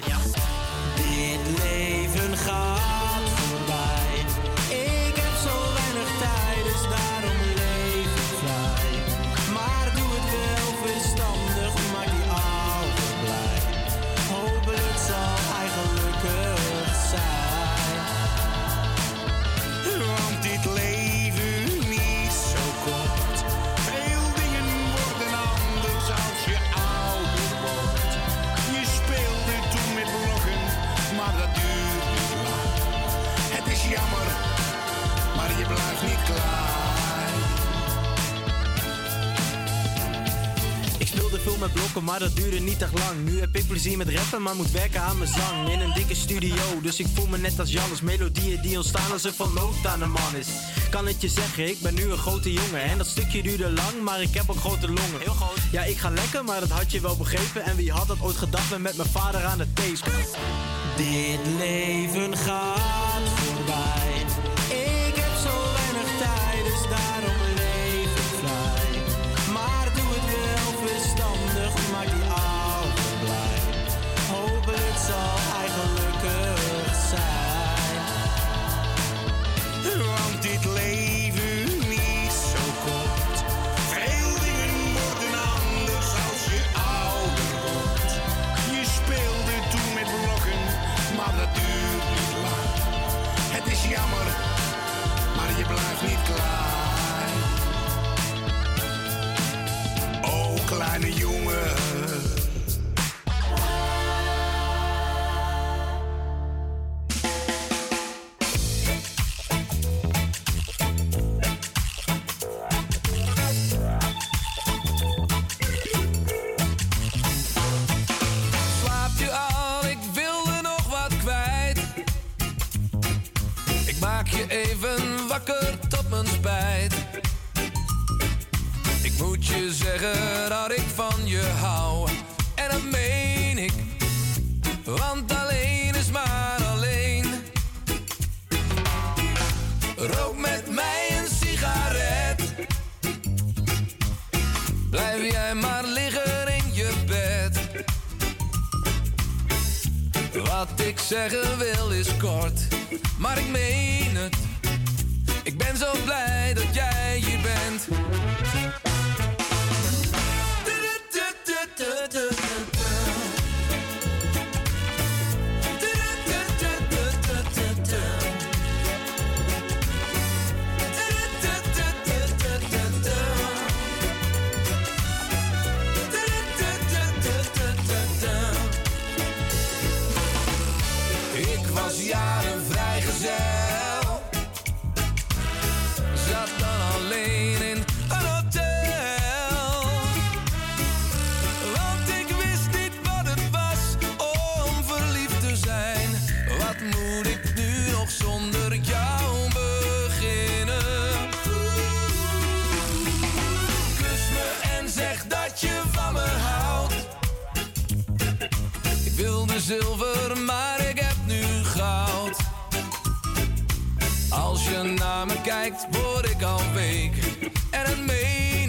Dit leven met blokken, maar dat duurde niet echt lang. Nu heb ik plezier met rappen, maar moet werken aan mijn zang. In een dikke studio, dus ik voel me net als Jannes. Melodieën die ontstaan als er van nood aan een man is. Kan het je zeggen, ik ben nu een grote jongen. En dat stukje duurde lang, maar ik heb ook grote longen. Heel groot. Ja, ik ga lekker, maar dat had je wel begrepen. En wie had dat ooit gedacht, ben met mijn vader aan de tape. Dit leven gaat zeggen dat ik van je hou. En dat meen ik, want alleen is maar alleen. Rook met mij een sigaret. Blijf jij maar liggen in je bed. Wat ik zeggen wil is kort, maar ik meen het. Ik ben zo blij dat jij hier bent. naar me kijkt, word ik al week. En het meen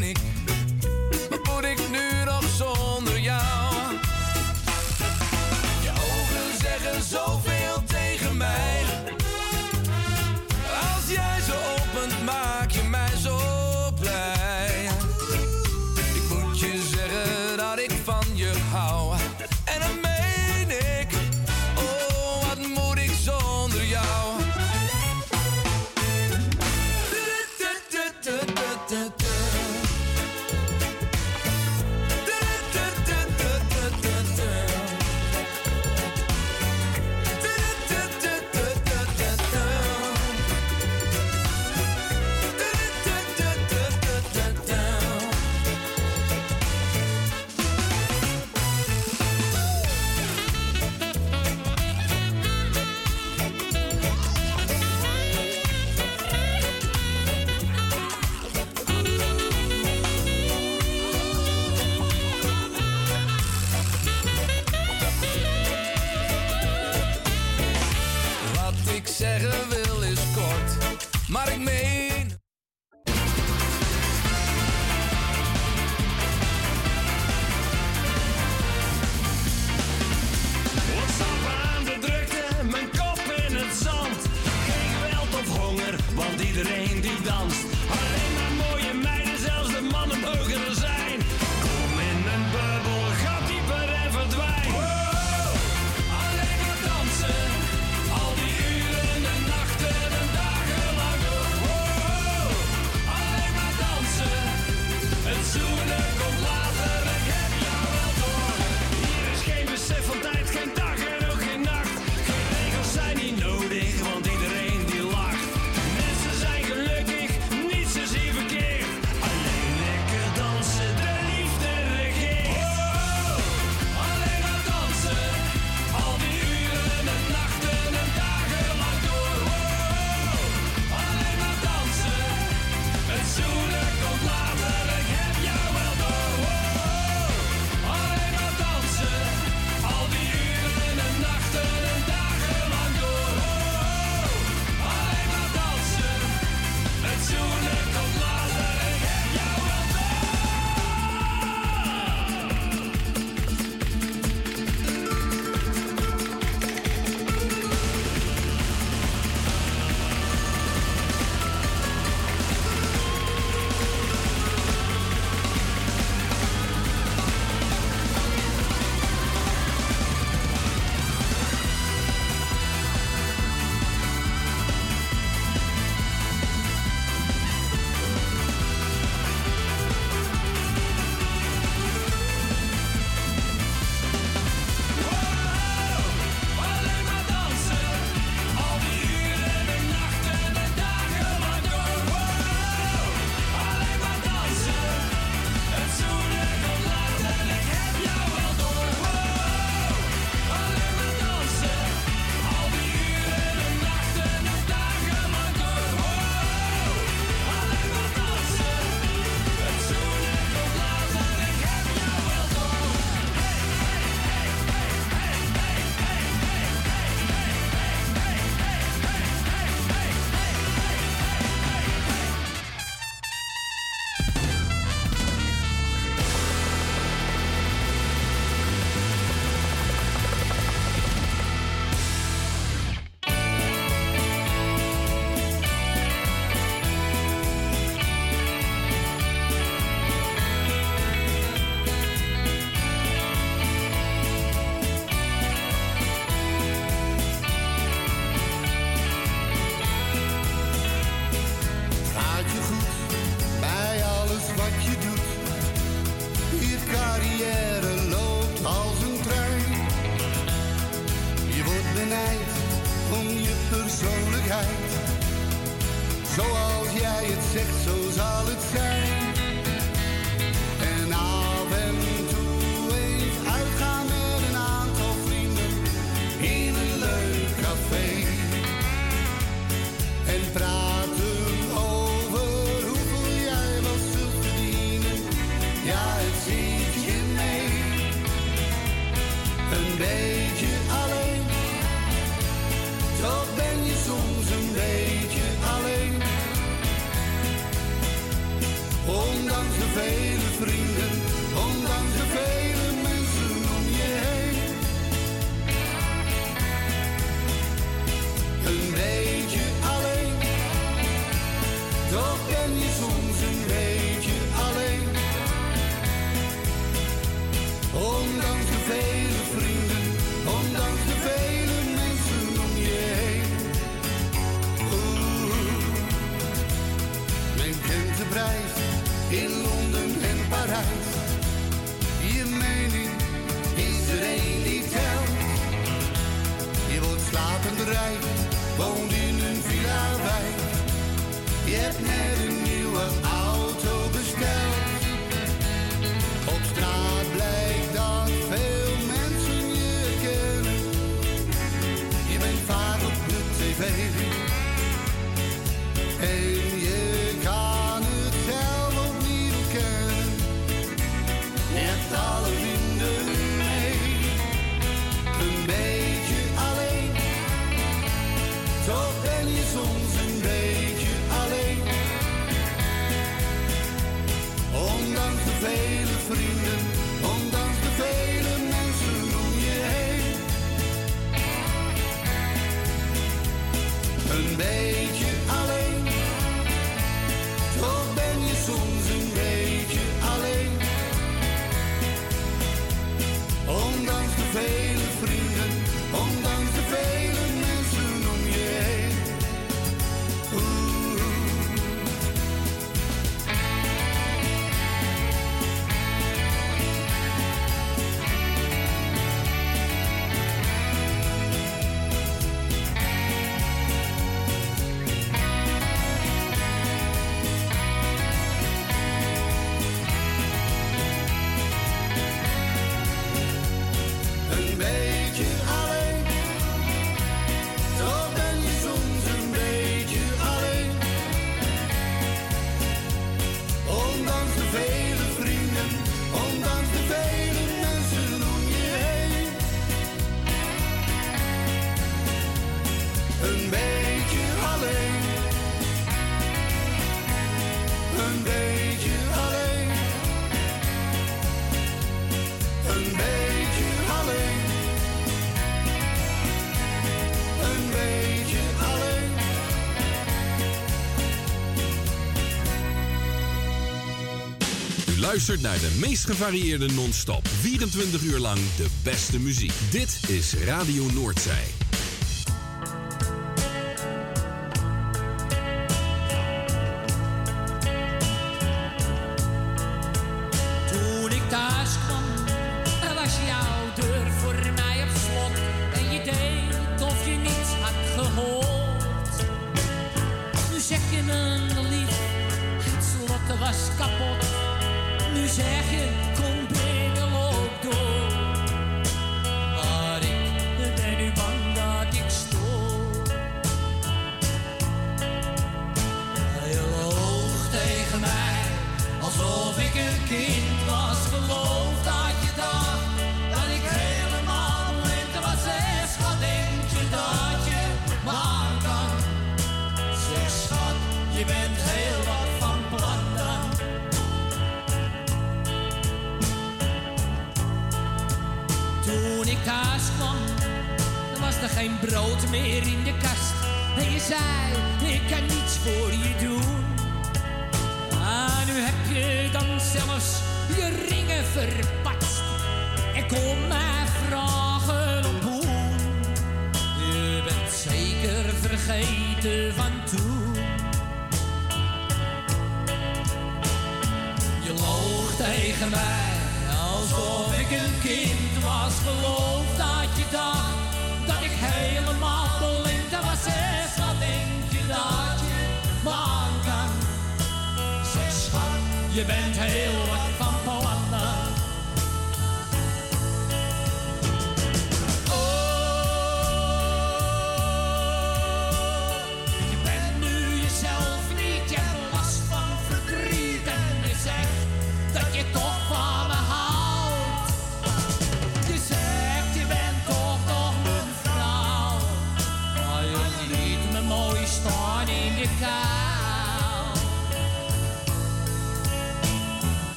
luistert naar de meest gevarieerde non-stop. 24 uur lang de beste muziek. Dit is Radio Noordzee.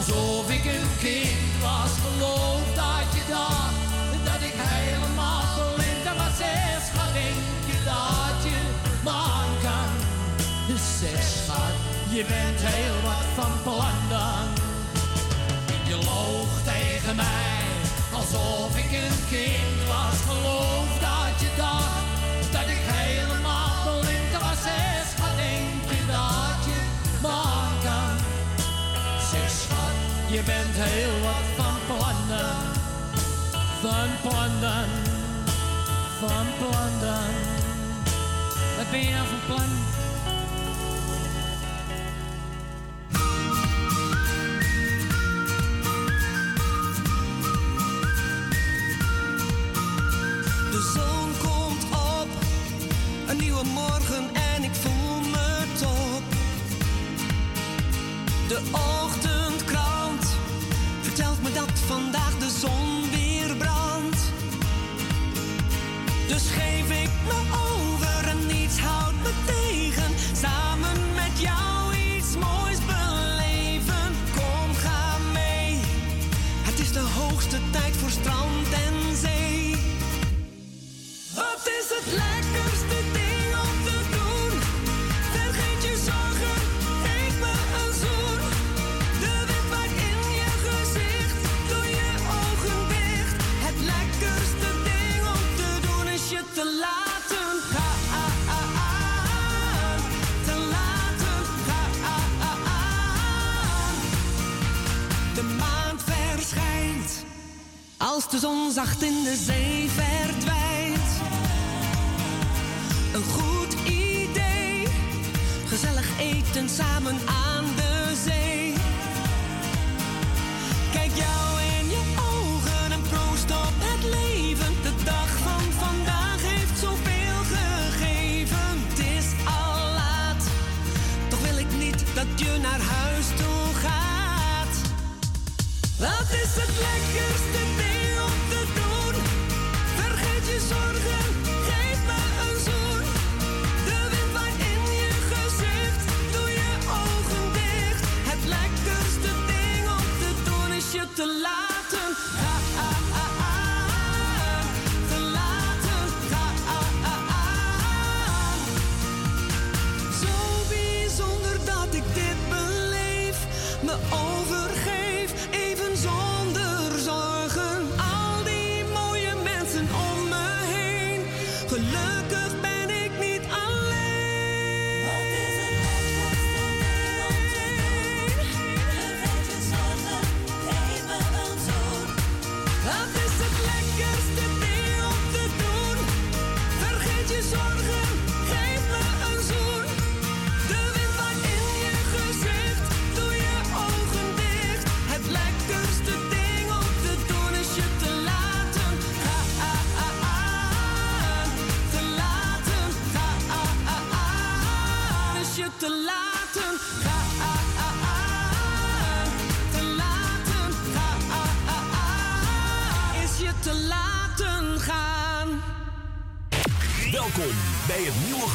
Alsof ik een kind was, geloof dat je dacht dat ik helemaal blind was. zes ga. denk je dat je man kan? De zes gaat, je bent heel wat van plan dan. Je loog tegen mij, alsof ik een kind was, geloof dat je dacht. je bent heel wat van plannen, van plannen, van plannen. Wat ben je nou van plan? Als de zon zacht in de zee verdwijnt. Een goed idee. Gezellig eten samen aan.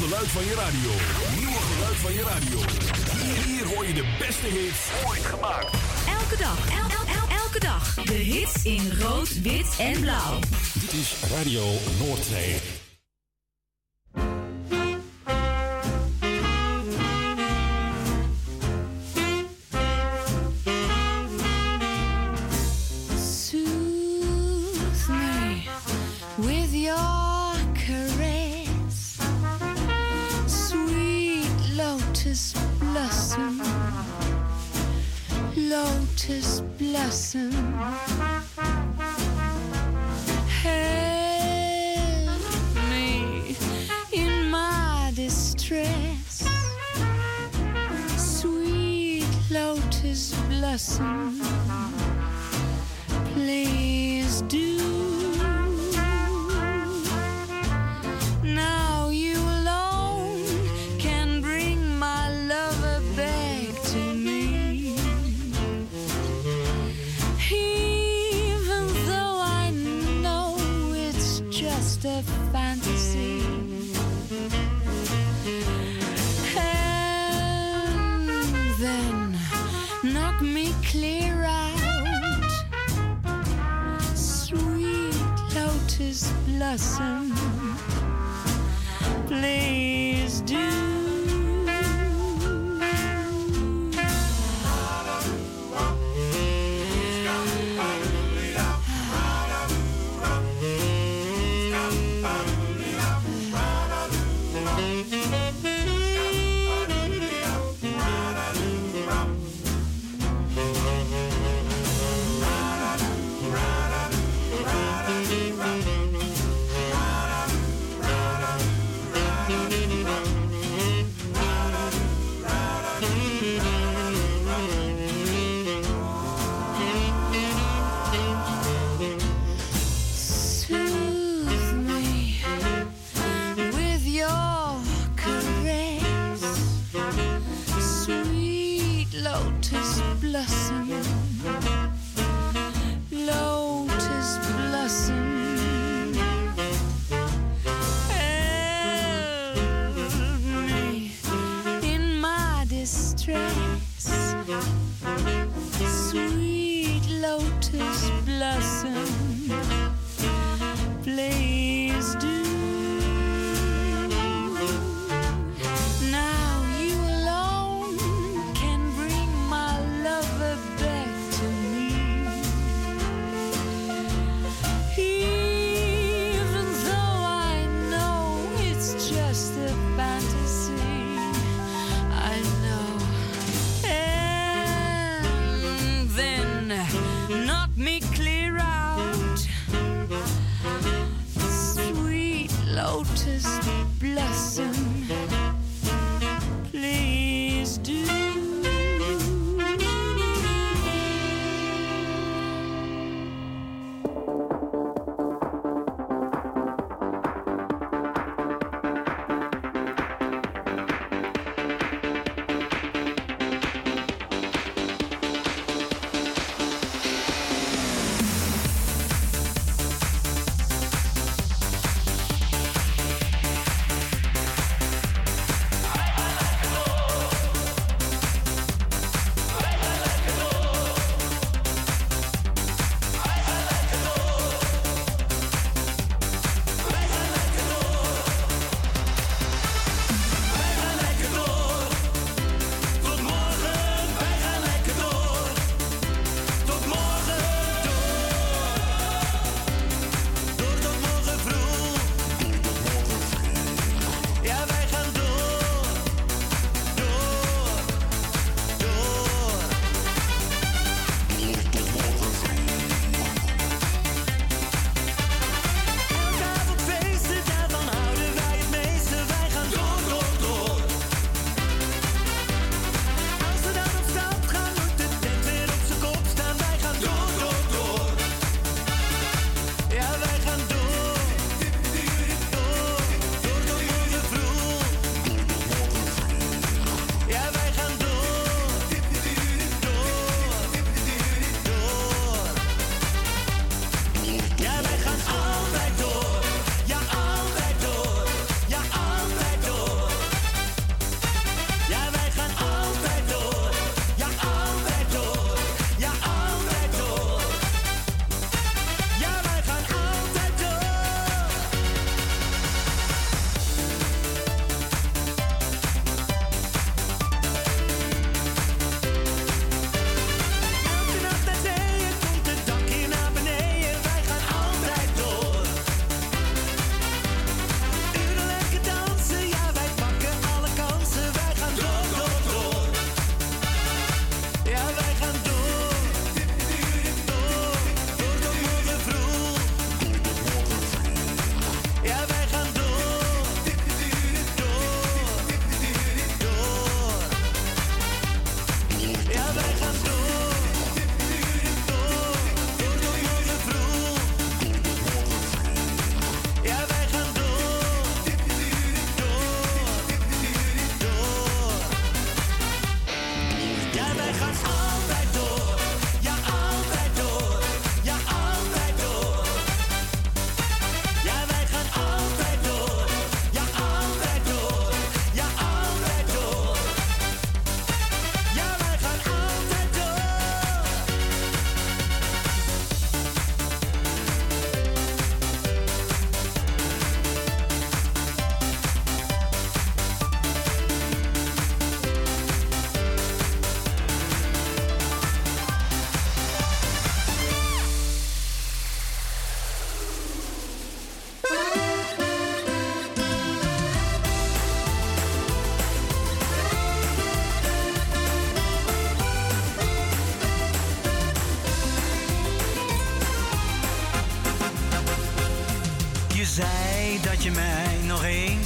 geluid van je radio. Nieuwe geluid van je radio. Hier, hier hoor je de beste hits ooit gemaakt. Elke dag, el, el, el, elke dag. De hits in rood, wit en blauw. Dit is Radio Noordzee.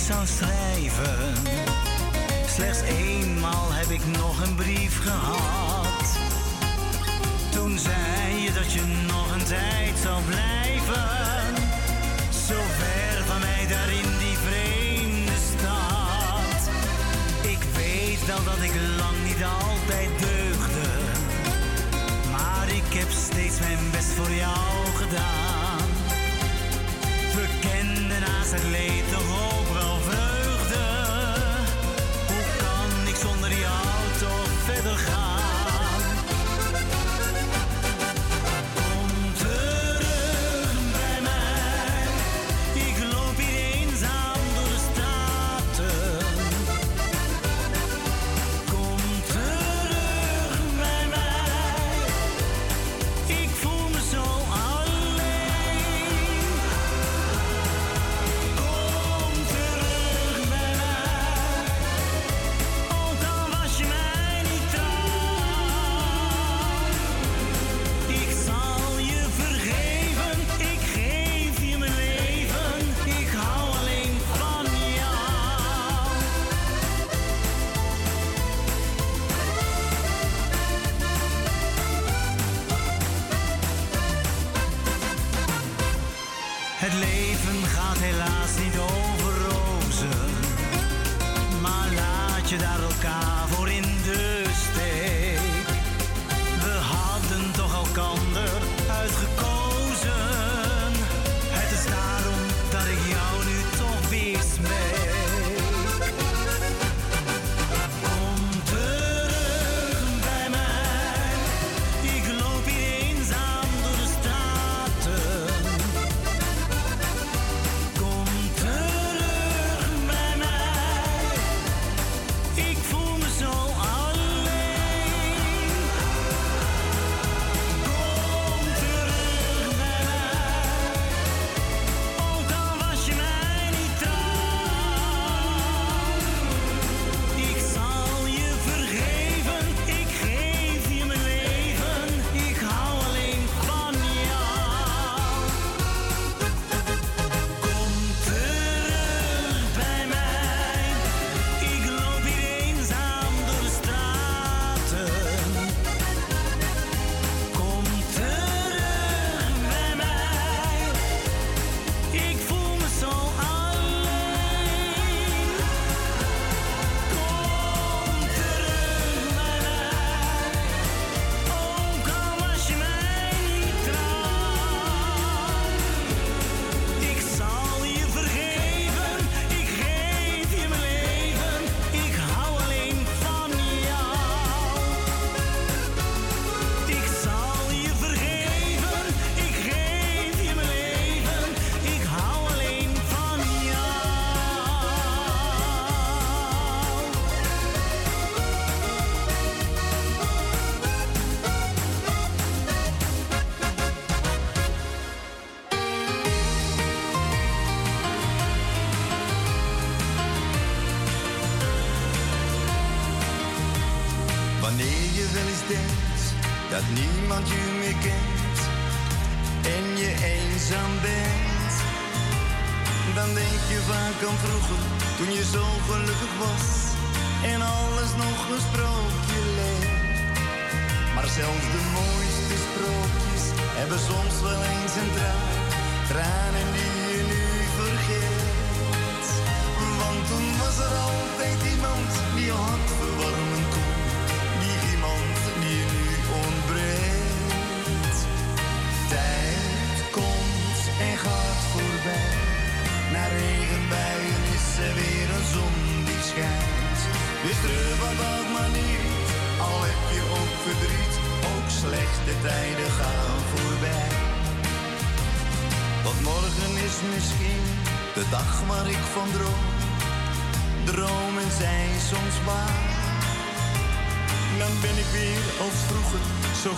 zou schrijven. Slechts eenmaal heb ik nog een brief gehad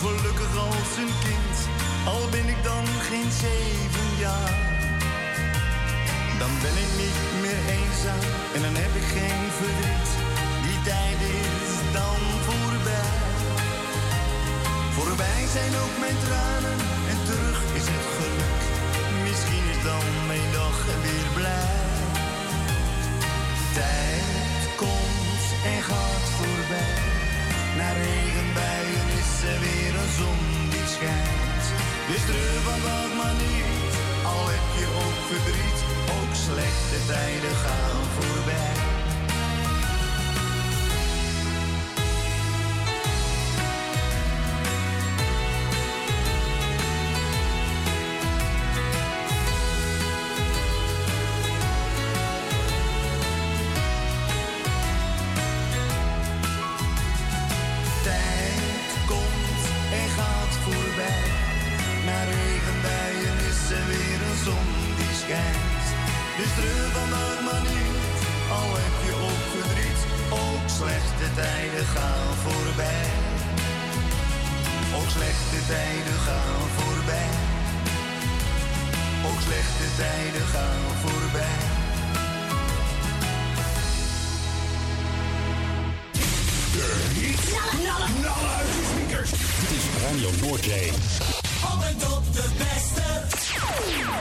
gelukkig als een kind, al ben ik dan geen zeven jaar. Dan ben ik niet meer eenzaam en dan heb ik geen verdriet. Die tijd is dan voorbij. Voorbij zijn ook mijn tranen gaan voorbij. Ook slechte tijden gaan voorbij. Ook slechte tijden gaan voorbij. De niet knallen, uit de speakers. Dit is Radio Noordzee. en tot de beste.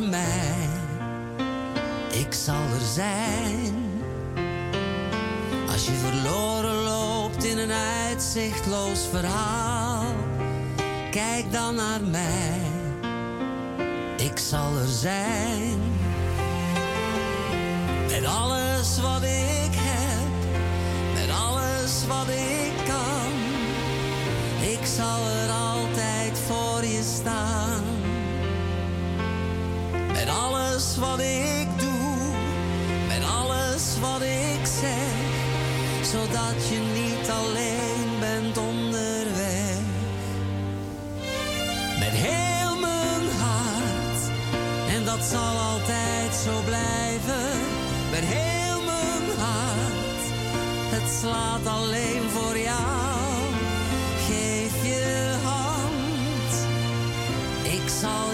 naar mij. Ik zal er zijn. Als je verloren loopt in een uitzichtloos verhaal, kijk dan naar mij. Ik zal er zijn. Met alles wat ik heb, met alles wat ik kan. Ik zal er altijd voor je staan. Met alles wat ik doe, met alles wat ik zeg, zodat je niet alleen bent onderweg. Met heel mijn hart, en dat zal altijd zo blijven. Met heel mijn hart, het slaat alleen voor jou. Geef je hand, ik zal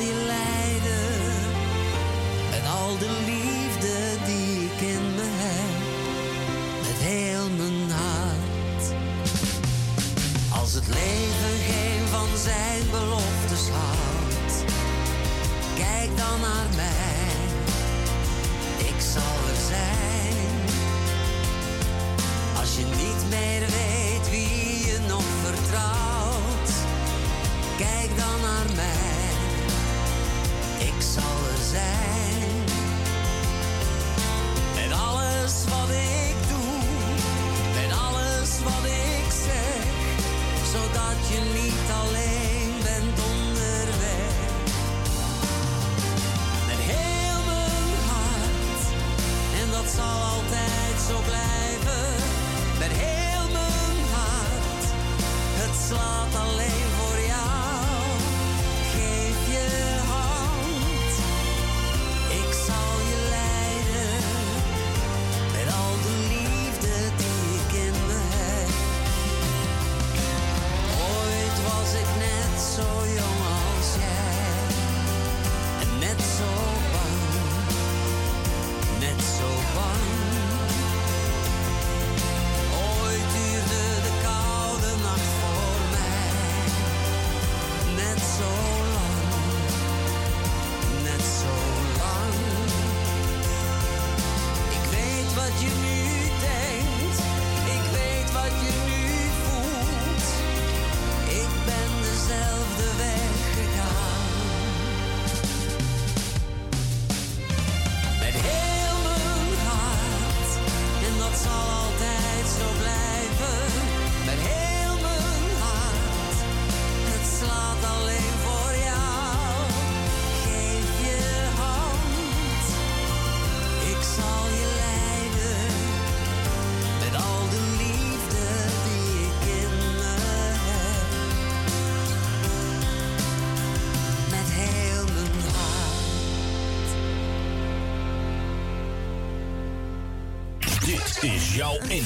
Met alles wat ik doe, met alles wat ik zeg, zodat je niet alleen bent onderweg. Met heel mijn hart, en dat zal altijd zo blijven. Met heel mijn hart, het slaat alleen.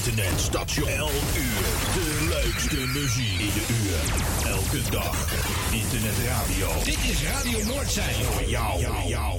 internetstation. Elk uur de leukste muziek in de uur. Elke dag internetradio. Dit is Radio Noordzee. Voor jou. jou.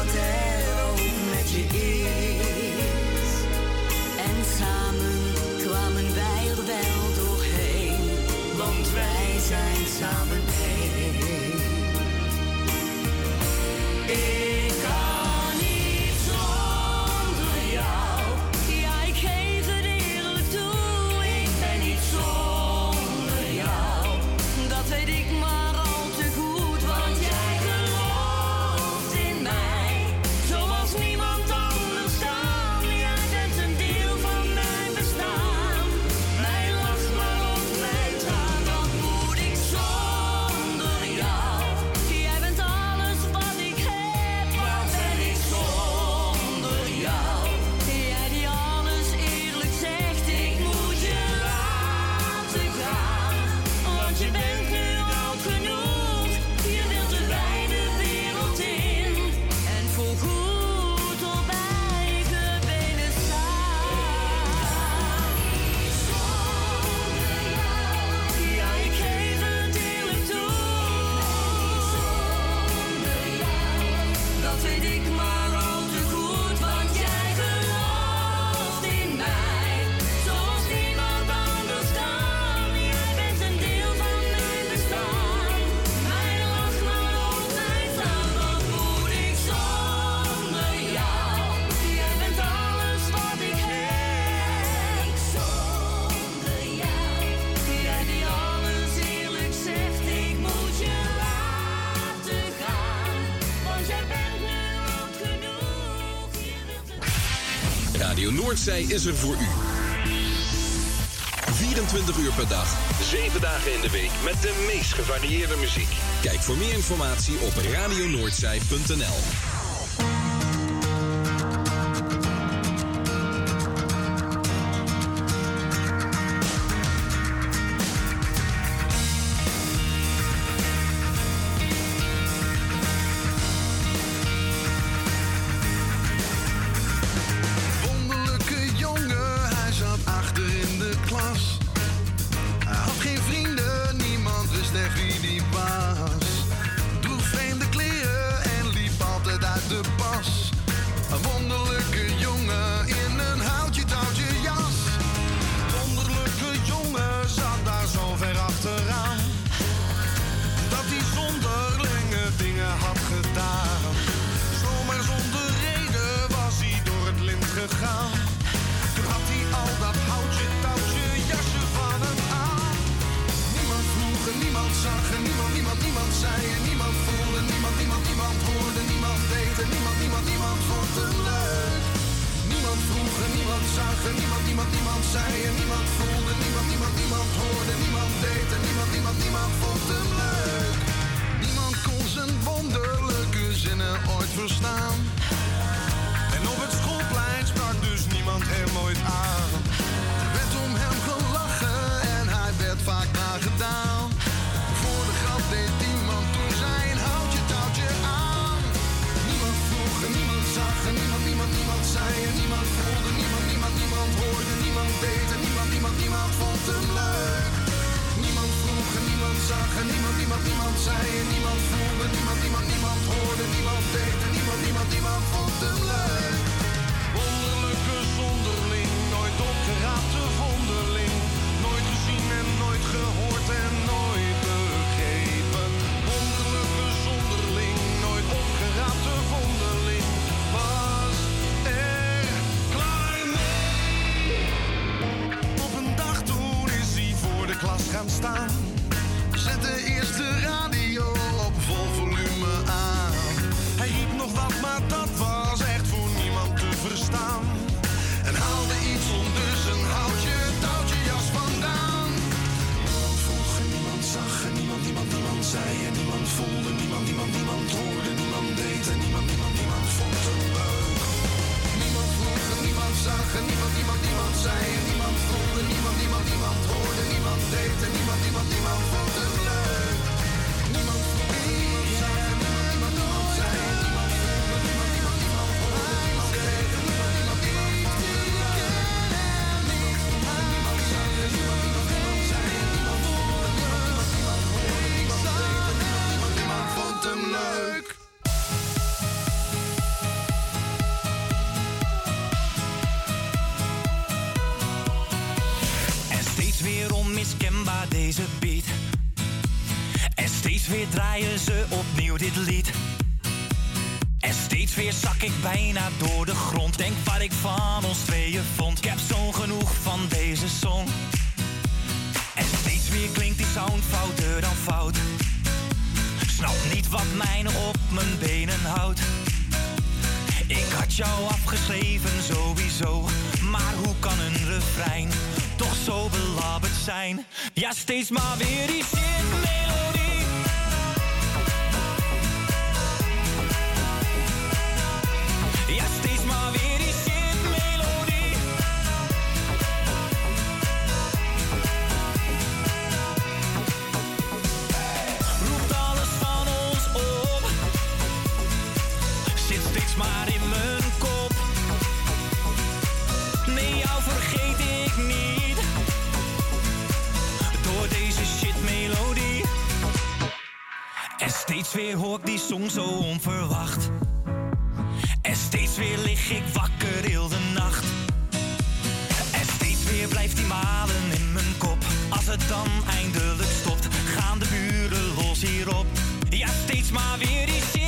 altijd ook met je is. En samen kwamen wij er wel doorheen, want wij zijn samen één. Noordzij is er voor u. 24 uur per dag. 7 dagen in de week met de meest gevarieerde muziek. Kijk voor meer informatie op radionoordzij.nl. van ons tweeën vond. Ik heb zo'n genoeg van deze song. En steeds meer klinkt die sound fouter dan fout. Snap niet wat mij nog op mijn benen houdt. Ik had jou afgeschreven sowieso, maar hoe kan een refrein toch zo belabberd zijn? Ja, steeds maar weer die zin. steeds weer hoor ik die song zo onverwacht. En steeds weer lig ik wakker heel de nacht. En steeds weer blijft die malen in mijn kop. Als het dan eindelijk stopt, gaan de buren los hierop. Ja, steeds maar weer die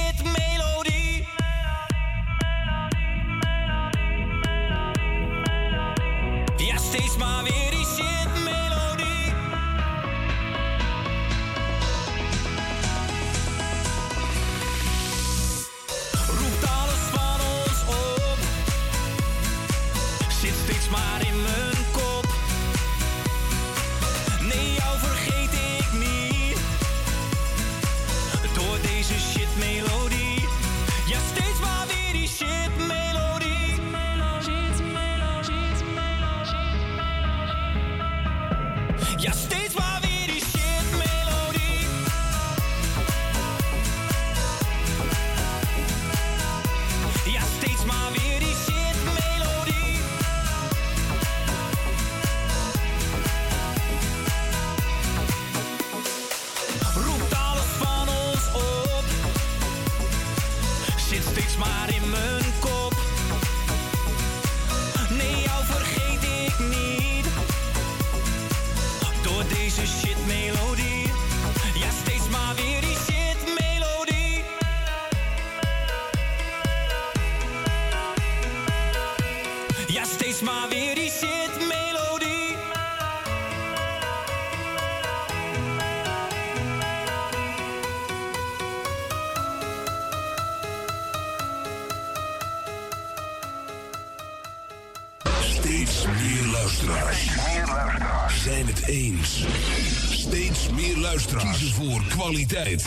kwaliteit.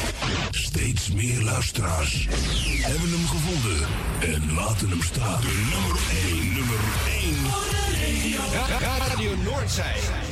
Steeds meer luisteraars hebben hem gevonden en laten hem staan. De nummer 1, nummer 1. Radio Noordzij.